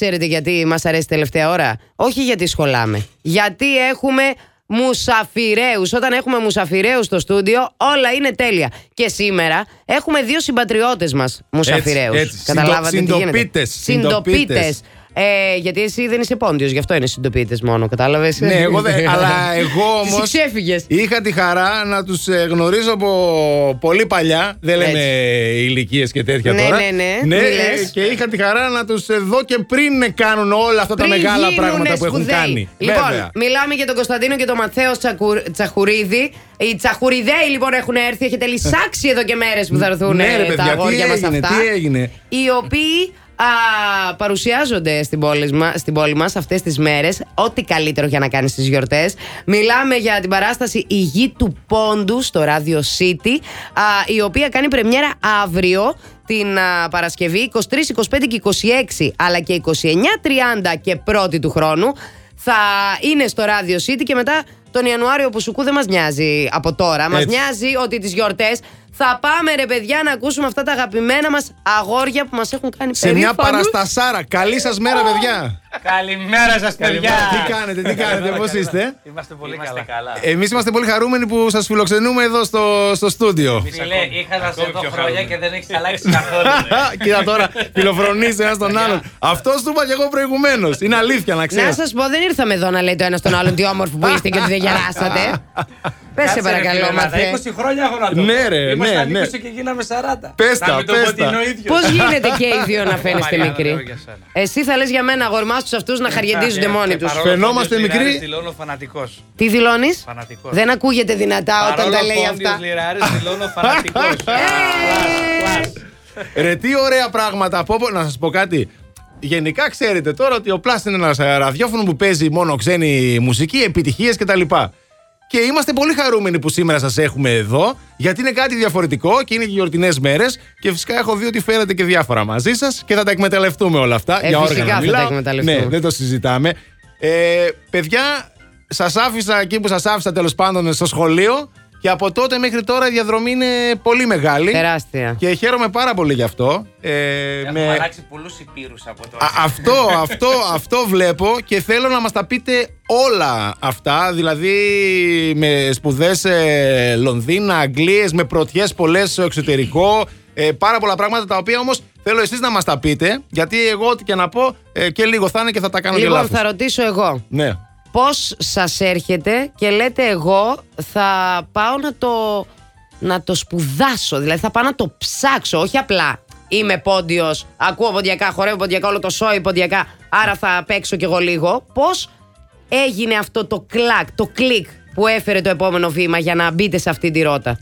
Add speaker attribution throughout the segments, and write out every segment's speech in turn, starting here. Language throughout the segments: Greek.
Speaker 1: Ξέρετε γιατί μας αρέσει τελευταία ώρα; Όχι γιατί σχολάμε. Γιατί έχουμε μουσαφιρέους. Όταν έχουμε μουσαφιρέους στο στούντιο, όλα είναι τέλεια. Και σήμερα έχουμε δύο συμπατριώτες μας μουσαφιρέους.
Speaker 2: Έτσι, έτσι.
Speaker 1: Καταλάβατε τι γίνεται;
Speaker 2: Συντοπίτες,
Speaker 1: Συντοπίτες.
Speaker 2: συντοπίτες.
Speaker 1: Ε, γιατί εσύ δεν είσαι πόντιος, γι' αυτό είναι συντοπίτε μόνο, κατάλαβες;
Speaker 2: Ναι, εγώ δεν. αλλά εγώ όμως.
Speaker 1: ξέφυγες.
Speaker 2: Είχα τη χαρά να τους γνωρίζω από πολύ παλιά. Δεν λέμε ηλικίες και τέτοια
Speaker 1: Ναι,
Speaker 2: τώρα.
Speaker 1: ναι, ναι, μη λες.
Speaker 2: και είχα τη χαρά να τους δω και πριν κάνουν όλα αυτά τα
Speaker 1: Πριν
Speaker 2: μεγάλα
Speaker 1: γίνουνε
Speaker 2: πράγματα που έχουν
Speaker 1: σπουδαίοι.
Speaker 2: κάνει.
Speaker 1: Λοιπόν,
Speaker 2: Βέβαια.
Speaker 1: μιλάμε για τον Κωνσταντίνο και τον Ματθαίο Τσακου- Τσαχουρίδη. Οι Τσαχουριδέοι λοιπόν έχουν έρθει. Έχετε λυσάξει εδώ και μέρες που θα έρθουν
Speaker 2: Ναι, ρε
Speaker 1: τα
Speaker 2: παιδιά, τι
Speaker 1: αγόρια μας
Speaker 2: έγινε,
Speaker 1: αυτά.
Speaker 2: τι έγινε;
Speaker 1: Οι οποίοι α, παρουσιάζονται στην πόλη, μα, στην πόλη μας αυτές τις μέρες ό,τι καλύτερο για να κάνεις στις γιορτές. Μιλάμε για την παράσταση «Η Γη του Πόντου» στο Radio City α, η οποία κάνει πρεμιέρα αύριο την α, Παρασκευή 23, 25 και 26 αλλά και 29, 30 και 1η του χρόνου. Θα είναι στο Radio City και μετά τον Ιανουάριο που σουκού δεν μας νοιάζει από τώρα. Μας
Speaker 2: Έτσι.
Speaker 1: νοιάζει ότι τις γιορτές θα πάμε ρε παιδιά να ακούσουμε αυτά τα αγαπημένα μας αγόρια που μας έχουν κάνει
Speaker 2: Σε μια
Speaker 1: περήφανους.
Speaker 2: παραστασάρα. Καλή σας μέρα, παιδιά.
Speaker 3: Καλημέρα σας, παιδιά.
Speaker 2: Τι κάνετε, τι κάνετε, πώς είστε;
Speaker 3: Είμαστε πολύ καλά. καλά.
Speaker 2: Εμείς είμαστε πολύ χαρούμενοι που σας φιλοξενούμε εδώ στο, στο στούντιο.
Speaker 3: Φίλε, είχα να σε δω χρόνια και δεν έχεις αλλάξει καθόλου.
Speaker 2: Κοίτα τώρα, φιλοφρονείστε ένας τον άλλον. Αυτός του είπα και εγώ προηγουμένως. Είναι αλήθεια, να
Speaker 1: Να
Speaker 2: ξέρει.
Speaker 1: σας πω, δεν ήρθαμε εδώ να λέει το ένας στον άλλον τι όμορφο που είστε και ότι δεν γελάσατε. Πες σε παρακαλώ, μαθέ.
Speaker 3: 20 χρόνια έχω να το
Speaker 2: Ναι,
Speaker 3: πω.
Speaker 2: ρε,
Speaker 3: Ήμασταν
Speaker 2: ναι, ναι.
Speaker 3: 20 και γίναμε 40.
Speaker 2: Πες τα,
Speaker 3: Να μην το
Speaker 2: πες
Speaker 3: πω ότι
Speaker 2: τα.
Speaker 3: είναι ο ίδιος.
Speaker 1: Πώς γίνεται και οι δύο να φαίνεστε
Speaker 3: Μαριάννα,
Speaker 1: μικροί;
Speaker 3: λέω για σένα.
Speaker 1: Εσύ θα λες για μένα, αγορμάς τους αυτούς να χαριεντίζονται
Speaker 3: Και
Speaker 1: μόνοι
Speaker 3: παρόλο
Speaker 1: τους.
Speaker 3: που
Speaker 2: Φαινόμαστε
Speaker 3: ο Πόντιος
Speaker 2: μικροί.
Speaker 3: Λιράρης δηλώνω φανατικός.
Speaker 1: Τι δηλώνεις;
Speaker 3: Φανατικός.
Speaker 1: Δεν ακούγεται δυνατά όταν
Speaker 3: Παρόλο
Speaker 1: τα λέει
Speaker 3: Πόντιος
Speaker 1: αυτά.
Speaker 3: Λιράρης δηλώνω φανατικός. Κλάς, κλάς.
Speaker 2: Ρε, τι ωραία πράγματα. Πω, πω, να σας πω κάτι. Γενικά ξέρετε τώρα ότι ο Plus είναι ένας ραδιόφωνος που παίζει μόνο ξένη μουσική, επιτυχίες κτλ. Και είμαστε πολύ χαρούμενοι που σήμερα σας έχουμε εδώ, γιατί είναι κάτι διαφορετικό και είναι και γιορτινές μέρες. Και φυσικά έχω δει ότι φέρετε και διάφορα μαζί σας και θα τα εκμεταλλευτούμε όλα αυτά.
Speaker 1: Ε,
Speaker 2: για
Speaker 1: φυσικά
Speaker 2: όργανα
Speaker 1: θα τα
Speaker 2: μιλάω.
Speaker 1: εκμεταλλευτούμε.
Speaker 2: Ναι, δεν το συζητάμε. Ε, παιδιά, σας άφησα εκεί που σας άφησα τέλος πάντων στο σχολείο. Και από τότε μέχρι τώρα η διαδρομή είναι πολύ μεγάλη.
Speaker 1: Τεράστια.
Speaker 2: Και χαίρομαι πάρα πολύ γι' αυτό. Ε,
Speaker 3: Έχουμε
Speaker 2: με...
Speaker 3: αλλάξει πολλούς υπήρους από τώρα.
Speaker 2: Α, αυτό, αυτό, αυτό βλέπω και θέλω να μας τα πείτε όλα αυτά, δηλαδή με σπουδές ε, Λονδίνα, Αγγλίες, με πρωτιές πολλές στο εξωτερικό, ε, πάρα πολλά πράγματα τα οποία όμως θέλω εσείς να μας τα πείτε, γιατί εγώ ό,τι και να πω ε, και λίγο θα είναι και θα τα κάνω και
Speaker 1: Λοιπόν,
Speaker 2: λάθος.
Speaker 1: θα ρωτήσω εγώ.
Speaker 2: Ναι.
Speaker 1: Πώς σας έρχεται και λέτε εγώ θα πάω να το, να το σπουδάσω, δηλαδή θα πάω να το ψάξω, όχι απλά είμαι πόντιος, ακούω ποντιακά, χορεύω ποντιακά, όλο το σόι ποντιακά, άρα θα παίξω κι εγώ λίγο. Πώς έγινε αυτό το κλακ, το κλικ που έφερε το επόμενο βήμα για να μπείτε σε αυτή τη ρότα;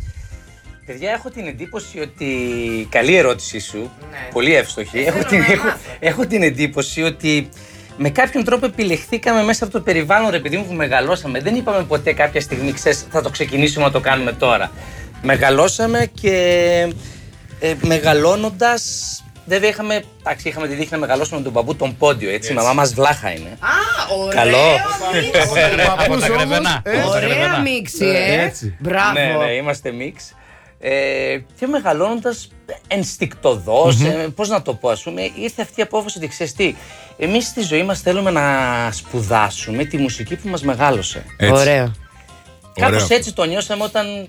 Speaker 3: Παιδιά, έχω την εντύπωση ότι. Καλή ερώτησή σου. Πολύ εύστοχη. Έχω την, έχω, έχω την εντύπωση ότι με κάποιον τρόπο επιλεχθήκαμε μέσα από το περιβάλλον, ρε παιδί μου, που μεγαλώσαμε. Δεν είπαμε ποτέ κάποια στιγμή, ξέρεις, θα το ξεκινήσουμε να το κάνουμε τώρα. Μεγαλώσαμε και ε, μεγαλώνοντας. Βέβαια, είχαμε, εντάξει, είχαμε τη δίχη να μεγαλώσουμε με τον μπαμπού τον πόντιο, έτσι. Η μαμά μας βλάχα είναι.
Speaker 1: Α, ωραίο
Speaker 3: Καλό.
Speaker 2: Παππούς
Speaker 4: τα
Speaker 2: όμως,
Speaker 4: κρεβενά.
Speaker 2: ε,
Speaker 4: Από τα
Speaker 1: Ωραία
Speaker 4: κρεβενά.
Speaker 1: μίξη, ε.
Speaker 2: Έτσι.
Speaker 1: Μπράβο.
Speaker 3: Ναι, ναι, είμαστε μίξ. Ε, και μεγαλώνοντας ενστικτοδός, ε, πώς να το πω, ας πούμε, ήρθε αυτή η απόφαση ότι ξέρεις τι, εμείς στη ζωή μας θέλουμε να σπουδάσουμε τη μουσική που μας μεγάλωσε.
Speaker 2: Έτσι.
Speaker 1: Ωραίο.
Speaker 3: Κάπως
Speaker 2: Ωραίο.
Speaker 3: έτσι το νιώσαμε όταν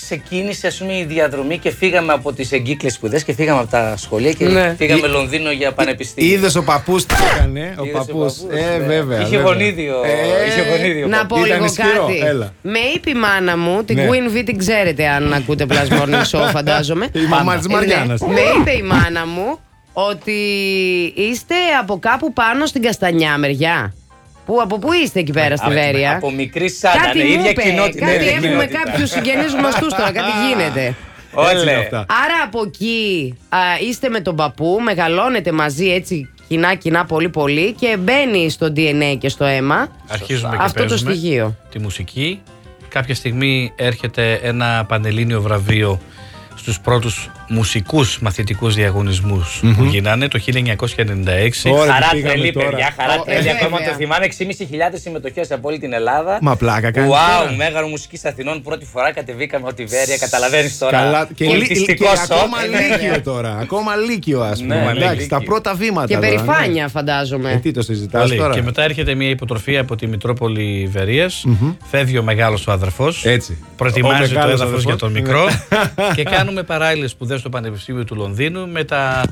Speaker 3: ξεκίνησε ας πούμε, η διαδρομή και φύγαμε από τις εγκύκλες σπουδές και φύγαμε από τα σχολεία και
Speaker 1: Ναι.
Speaker 3: φύγαμε Λονδίνο για πανεπιστήμιο.
Speaker 2: Είδες ο παππούς τι έκανε, ο
Speaker 3: Είδες ο
Speaker 2: παππούς.
Speaker 3: παππούς,
Speaker 2: Ε,
Speaker 3: ναι.
Speaker 2: βέβαια.
Speaker 3: Είχε
Speaker 2: βέβαια.
Speaker 3: γονίδιο.
Speaker 2: Ε,
Speaker 3: είχε γονίδιο.
Speaker 1: Να πω
Speaker 2: Ήταν
Speaker 1: λίγο
Speaker 2: ισχυρό,
Speaker 1: κάτι.
Speaker 2: έλα.
Speaker 1: Με είπε η μάνα μου, την
Speaker 2: Ναι.
Speaker 1: Queen V την ξέρετε αν ακούτε Plus Morning Show, φαντάζομαι.
Speaker 2: Η μαμά της
Speaker 1: Ε,
Speaker 2: Μαριάννας.
Speaker 1: ναι. Με είπε η μάνα μου ότι είστε από κάπου πάνω στην Καστανιά μεριά. Που, από πού είστε εκεί πέρα στη
Speaker 3: Από-
Speaker 1: Βέρεια;
Speaker 3: Από μικρή Σάντα,
Speaker 1: Κάτι
Speaker 3: ναι,
Speaker 1: μου
Speaker 3: ίδια
Speaker 1: είπε,
Speaker 3: κοινότητα.
Speaker 1: κάτι
Speaker 3: ναι, ίδια
Speaker 1: έχουμε
Speaker 3: κοινότητα.
Speaker 1: κάποιους συγγενείς γνωστούς τώρα, κάτι γίνεται.
Speaker 2: Έτσι είναι
Speaker 3: Όλε.
Speaker 2: αυτά.
Speaker 1: Άρα από εκεί α, είστε με τον παππού, μεγαλώνετε μαζί έτσι κοινά κοινά πολύ πολύ και μπαίνει στο DNA και στο αίμα
Speaker 4: Αρχίζουμε και
Speaker 1: αυτό το
Speaker 4: παίζουμε
Speaker 1: στοιχείο.
Speaker 4: τη μουσική. Κάποια στιγμή έρχεται ένα πανελλήνιο βραβείο
Speaker 3: στους πρώτους μουσικούς μαθητικούς διαγωνισμούς που γίνανε το 1996.
Speaker 2: Ωραία,
Speaker 3: χαρά
Speaker 2: που πήγαμε
Speaker 3: τρελή,
Speaker 2: τώρα.
Speaker 3: παιδιά, χαρά
Speaker 1: Ω,
Speaker 3: τρελή.
Speaker 1: ε,
Speaker 3: Ακόμα
Speaker 1: βέβαια.
Speaker 3: το θυμάμαι 6.500 συμμετοχές από όλη την Ελλάδα.
Speaker 2: Μα πλάκα κάνεις
Speaker 3: Wow,
Speaker 2: τώρα.
Speaker 3: μέγαρο μουσικής Αθηνών πρώτη φορά κατεβήκαμε από τη Βέρεια. Καταλαβαίνεις τώρα.
Speaker 2: Καλά, και, λύ-
Speaker 3: πολιτιστικό
Speaker 2: και
Speaker 3: σοκ.
Speaker 2: ακόμα
Speaker 3: Ε, βέβαια.
Speaker 2: λύκειο τώρα. Ακόμα λύκειο, ας πούμε.
Speaker 3: Ναι,
Speaker 2: Εντάξει,
Speaker 3: λύκειο.
Speaker 2: τα πρώτα βήματα.
Speaker 1: Και
Speaker 2: τώρα,
Speaker 1: περηφάνεια,
Speaker 2: ναι.
Speaker 1: φαντάζομαι.
Speaker 2: Ε, τι το συζητάς
Speaker 3: Πολύ.
Speaker 2: τώρα;
Speaker 3: Και μετά έρχεται μια υποτροφία από τη Μητρόπολη Βερίας. Φεύγει ο μεγάλος ο αδερφός.
Speaker 2: Έτσι. Ο
Speaker 3: Προετοιμάζει το
Speaker 2: μεγάλος
Speaker 3: έδαφος
Speaker 2: αδερφός.
Speaker 3: για τον μικρό. και κάνουμε παράλληλες σπουδές στο Πανεπιστήμιο του Λονδίνου με τα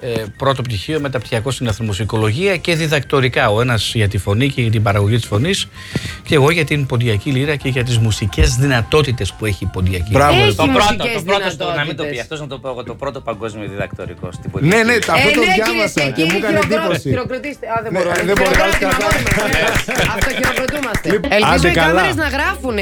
Speaker 3: ε, πρώτο πτυχίο μεταπτυχιακό στην εθνομουσικολογία και διδακτορικά. Ο ένας για τη φωνή και για την παραγωγή της φωνής. Και εγώ για την ποντιακή λύρα και για τις μουσικές δυνατότητες που έχει η ποντιακή
Speaker 2: Μπράβο,
Speaker 1: Έχει
Speaker 2: ρε,
Speaker 3: Το πρώτο,
Speaker 1: μουσικές
Speaker 3: το πρώτο στο, να μην το
Speaker 1: δυνατότητες.
Speaker 3: πει αυτός, να το πω εγώ. Το πρώτο παγκόσμιο διδακτορικό στην
Speaker 2: Ναι,
Speaker 3: ποντιακή.
Speaker 2: ναι,
Speaker 3: λύρα.
Speaker 2: τα- αυτό το
Speaker 1: ναι,
Speaker 2: διάβασα
Speaker 1: κυρίες
Speaker 2: και μου έκανε
Speaker 1: κύριοι,
Speaker 2: εντύπωση.
Speaker 1: Χειροκροτήστε. Α, δεν
Speaker 2: Ναι,
Speaker 1: μπορώ.
Speaker 2: δεν μπορώ,
Speaker 1: Χειροκρότημα
Speaker 2: καλά.
Speaker 1: μόνο. Αυτοχειροκροτούμαστε.
Speaker 2: Λοιπόν,
Speaker 1: Ελπίζω
Speaker 2: άντε
Speaker 1: οι
Speaker 2: καλά.
Speaker 1: κάμερες να γράφουν,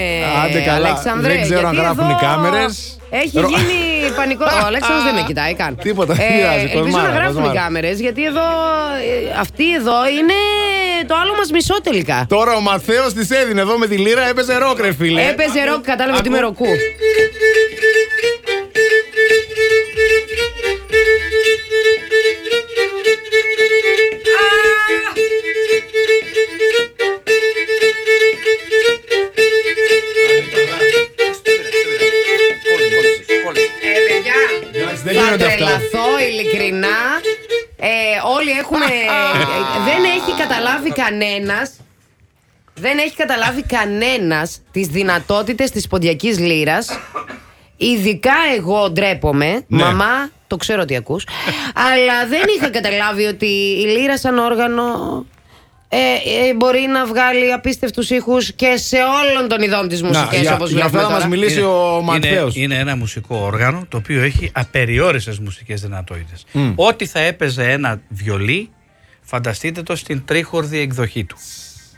Speaker 2: Άντε καλά.
Speaker 1: Αλέξανδρε.
Speaker 2: Δεν ξέρω αν
Speaker 1: γιατί
Speaker 2: γράφουν οι
Speaker 1: εδώ
Speaker 2: κάμερες.
Speaker 1: Έχει
Speaker 2: Ρο-
Speaker 1: γίνει πανικό. Ο Αλέξανδρος δεν με κοιτάει καν.
Speaker 2: Τίποτα, δεν πειράζει,
Speaker 1: Ελπίζω
Speaker 2: κοσμάρα,
Speaker 1: να γράφουν οι
Speaker 2: κοσμάρα.
Speaker 1: κάμερες, γιατί εδώ, ε, αυτή εδώ είναι το άλλο μας μισό τελικά.
Speaker 2: Τώρα ο Μαθαίος της έδινε εδώ με τη λύρα, έπαιζε ρόκ, ρε φίλε.
Speaker 1: Έπαιζε ροκ, κατάλαβε ότι είμαι ροκού.
Speaker 2: Κανένας. Δεν
Speaker 1: έχει καταλάβει κανένας τις δυνατότητες της ποντιακής λύρας. Ειδικά εγώ ντρέπομαι.
Speaker 2: Ναι.
Speaker 1: Μαμά, το ξέρω τι ακούς. αλλά δεν είχα καταλάβει ότι η λύρα σαν όργανο ε, ε, μπορεί να βγάλει απίστευτους ήχους και σε όλων των ειδών της
Speaker 2: Να,
Speaker 1: μουσικής
Speaker 2: για,
Speaker 1: όπως
Speaker 2: για αυτό
Speaker 1: βλέπουμε
Speaker 2: θα μας
Speaker 1: τώρα.
Speaker 2: μιλήσει ο Ματθαίος.
Speaker 3: Είναι, είναι ένα μουσικό όργανο το οποίο έχει απεριόριστες μουσικές δυνατότητες. Ό,τι θα έπαιζε ένα βιολί, φανταστείτε το στην τρίχορδη εκδοχή του.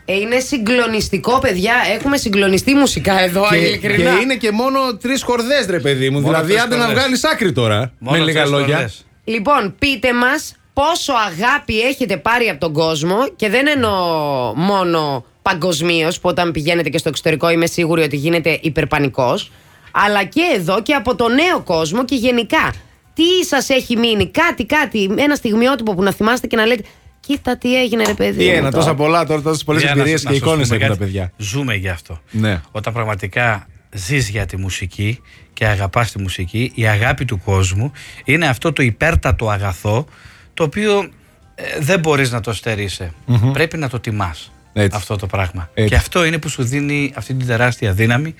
Speaker 1: Ε, είναι συγκλονιστικό, παιδιά. Έχουμε συγκλονιστεί μουσικά εδώ,
Speaker 2: Και,
Speaker 1: ειλικρινά.
Speaker 2: και είναι και μόνο τρεις χορδές, ρε παιδί μου.
Speaker 3: Μόνο
Speaker 2: δηλαδή,
Speaker 3: τρεις
Speaker 2: άντε να
Speaker 3: χορδές.
Speaker 2: βγάλει άκρη τώρα.
Speaker 3: Μόνο
Speaker 2: με λίγα
Speaker 3: τρεις
Speaker 2: λόγια.
Speaker 3: χορδές.
Speaker 1: Λοιπόν, πείτε μας πόσο αγάπη έχετε πάρει από τον κόσμο και δεν εννοώ μόνο παγκοσμίως, που όταν πηγαίνετε και στο εξωτερικό είμαι σίγουρη ότι γίνεται υπερπανικός, αλλά και εδώ και από το νέο κόσμο και γενικά. Τι σας έχει μείνει, κάτι, κάτι, ένα στιγμιότυπο που να θυμάστε και να λέτε Κοίτα τι έγινε, ρε παιδί.
Speaker 2: Τι
Speaker 1: μου
Speaker 2: ένα,
Speaker 1: τώρα».
Speaker 2: τόσα πολλά τώρα, τόσες πολλές
Speaker 3: Για να
Speaker 2: εμπειρίες
Speaker 3: σας-
Speaker 2: και
Speaker 3: να σας
Speaker 2: εικόνες
Speaker 3: πούμε
Speaker 2: έχουν τα
Speaker 3: κάτι.
Speaker 2: παιδιά.
Speaker 3: Ζούμε γι' αυτό.
Speaker 2: Ναι.
Speaker 3: Όταν πραγματικά ζεις για τη μουσική και αγαπάς τη μουσική, η αγάπη του κόσμου είναι αυτό το υπέρτατο αγαθό το οποίο ε, δεν μπορείς να το στερείσαι. Πρέπει να το τιμάς
Speaker 2: Έτσι.
Speaker 3: αυτό το πράγμα.
Speaker 2: Έτσι.
Speaker 3: Και αυτό είναι που σου δίνει αυτή την τεράστια δύναμη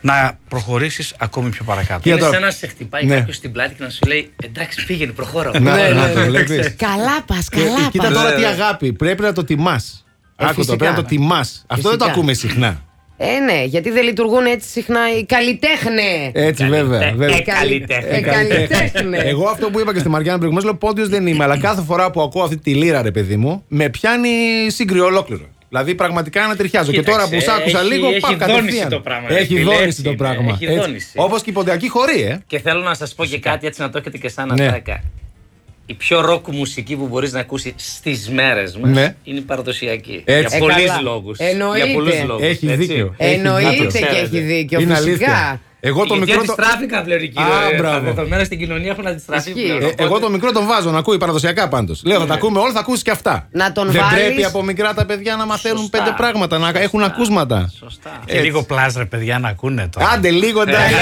Speaker 3: να προχωρήσεις ακόμη πιο παρακάτω.
Speaker 2: Κοίτα
Speaker 3: Είναι
Speaker 2: τώρα.
Speaker 3: σαν να σε χτυπάει
Speaker 2: Ναι.
Speaker 3: κάποιος στην πλάτη και να σου λέει εντάξει πήγαινε προχώρα.
Speaker 2: Να,
Speaker 1: Ναι,
Speaker 2: να
Speaker 1: ναι,
Speaker 2: το
Speaker 1: ναι.
Speaker 2: βλέπεις.
Speaker 1: Καλά πας,
Speaker 2: Και,
Speaker 1: καλά
Speaker 2: κοίτα
Speaker 1: πας.
Speaker 2: τώρα
Speaker 3: Ναι,
Speaker 2: τι
Speaker 3: ναι.
Speaker 2: αγάπη. Πρέπει να το τιμάς. Άκου το,
Speaker 1: φυσικά.
Speaker 2: πρέπει να το τιμάς. Αυτό δεν το
Speaker 1: Φυσικά.
Speaker 2: ακούμε συχνά.
Speaker 1: Ε, ναι, γιατί δεν λειτουργούν έτσι συχνά οι καλλιτέχνε.
Speaker 2: Έτσι, βέβαια.
Speaker 3: Τε-
Speaker 2: βέβαια.
Speaker 3: ε, καλλιτέχνε.
Speaker 1: Ε, καλλιτέχνε.
Speaker 2: Εγώ αυτό που είπα και στη Μαριάννα προηγουμένως λέω πόντιος δεν είμαι, αλλά κάθε φορά που ακούω αυτή τη λύρα, ρε παιδί μου, με πιάνει σύγκριο ολόκληρο. Δηλαδή πραγματικά ανατριχιάζω. Και
Speaker 3: Κοίταξε,
Speaker 2: τώρα που σ' άκουσα
Speaker 3: έχει-
Speaker 2: λίγο,
Speaker 3: έχει
Speaker 2: πάω
Speaker 3: δόνηση
Speaker 2: κατευθείαν.
Speaker 3: το πράγμα, ρε
Speaker 2: Έχει
Speaker 3: φίλε,
Speaker 2: δόνηση
Speaker 3: έτσι
Speaker 2: το
Speaker 3: είναι,
Speaker 2: πράγμα.
Speaker 3: έχει δόνηση.
Speaker 2: Όπως και η ποντιακή χωρί, ε.
Speaker 3: Και θέλω να σας πω και κάτι έτσι να το έχετε και σαν
Speaker 2: Ναι.
Speaker 3: ατάκα. Η πιο ροκ μουσική που μπορείς να ακούσεις στις μέρες μας
Speaker 2: Ναι.
Speaker 3: είναι η παραδοσιακή.
Speaker 2: Έτσι.
Speaker 1: Ε,
Speaker 3: Για πολλούς
Speaker 1: καλά.
Speaker 3: λόγους.
Speaker 1: Εννοείται.
Speaker 3: Για πολλούς λόγους.
Speaker 2: Έχει
Speaker 3: έτσι.
Speaker 2: δίκιο. Έχει
Speaker 1: Εννοείται
Speaker 2: δίκιο.
Speaker 1: και
Speaker 3: Ξέρετε.
Speaker 1: έχει δίκιο.
Speaker 2: Είναι
Speaker 1: φυσικά.
Speaker 2: Αλήθεια. Εγώ το
Speaker 3: Γιατί
Speaker 2: μικρό. το-
Speaker 3: αντιστράφηκαν πλέον οι κύριοι.
Speaker 2: Α,
Speaker 3: ε,
Speaker 2: μπράβο.
Speaker 3: Τα δεδομένα στην κοινωνία έχουν αντιστραφεί
Speaker 1: Ισχύει.
Speaker 3: πλέον.
Speaker 2: Ε,
Speaker 3: Οπότε-
Speaker 2: εγώ το μικρό τον βάζω να ακούει παραδοσιακά πάντως. Λέω θα τα ακούμε όλα, θα ακούσεις και αυτά.
Speaker 1: Να τον
Speaker 2: Δεν
Speaker 1: βάλεις-
Speaker 2: πρέπει από μικρά τα παιδιά να μαθαίνουν
Speaker 3: Σωστά.
Speaker 2: πέντε πράγματα, να έχουν ακούσματα.
Speaker 3: Σωστά.
Speaker 2: Έτσι.
Speaker 3: Και λίγο πλάζ ρε παιδιά να ακούνε τώρα.
Speaker 2: Άντε λίγο εντάξει.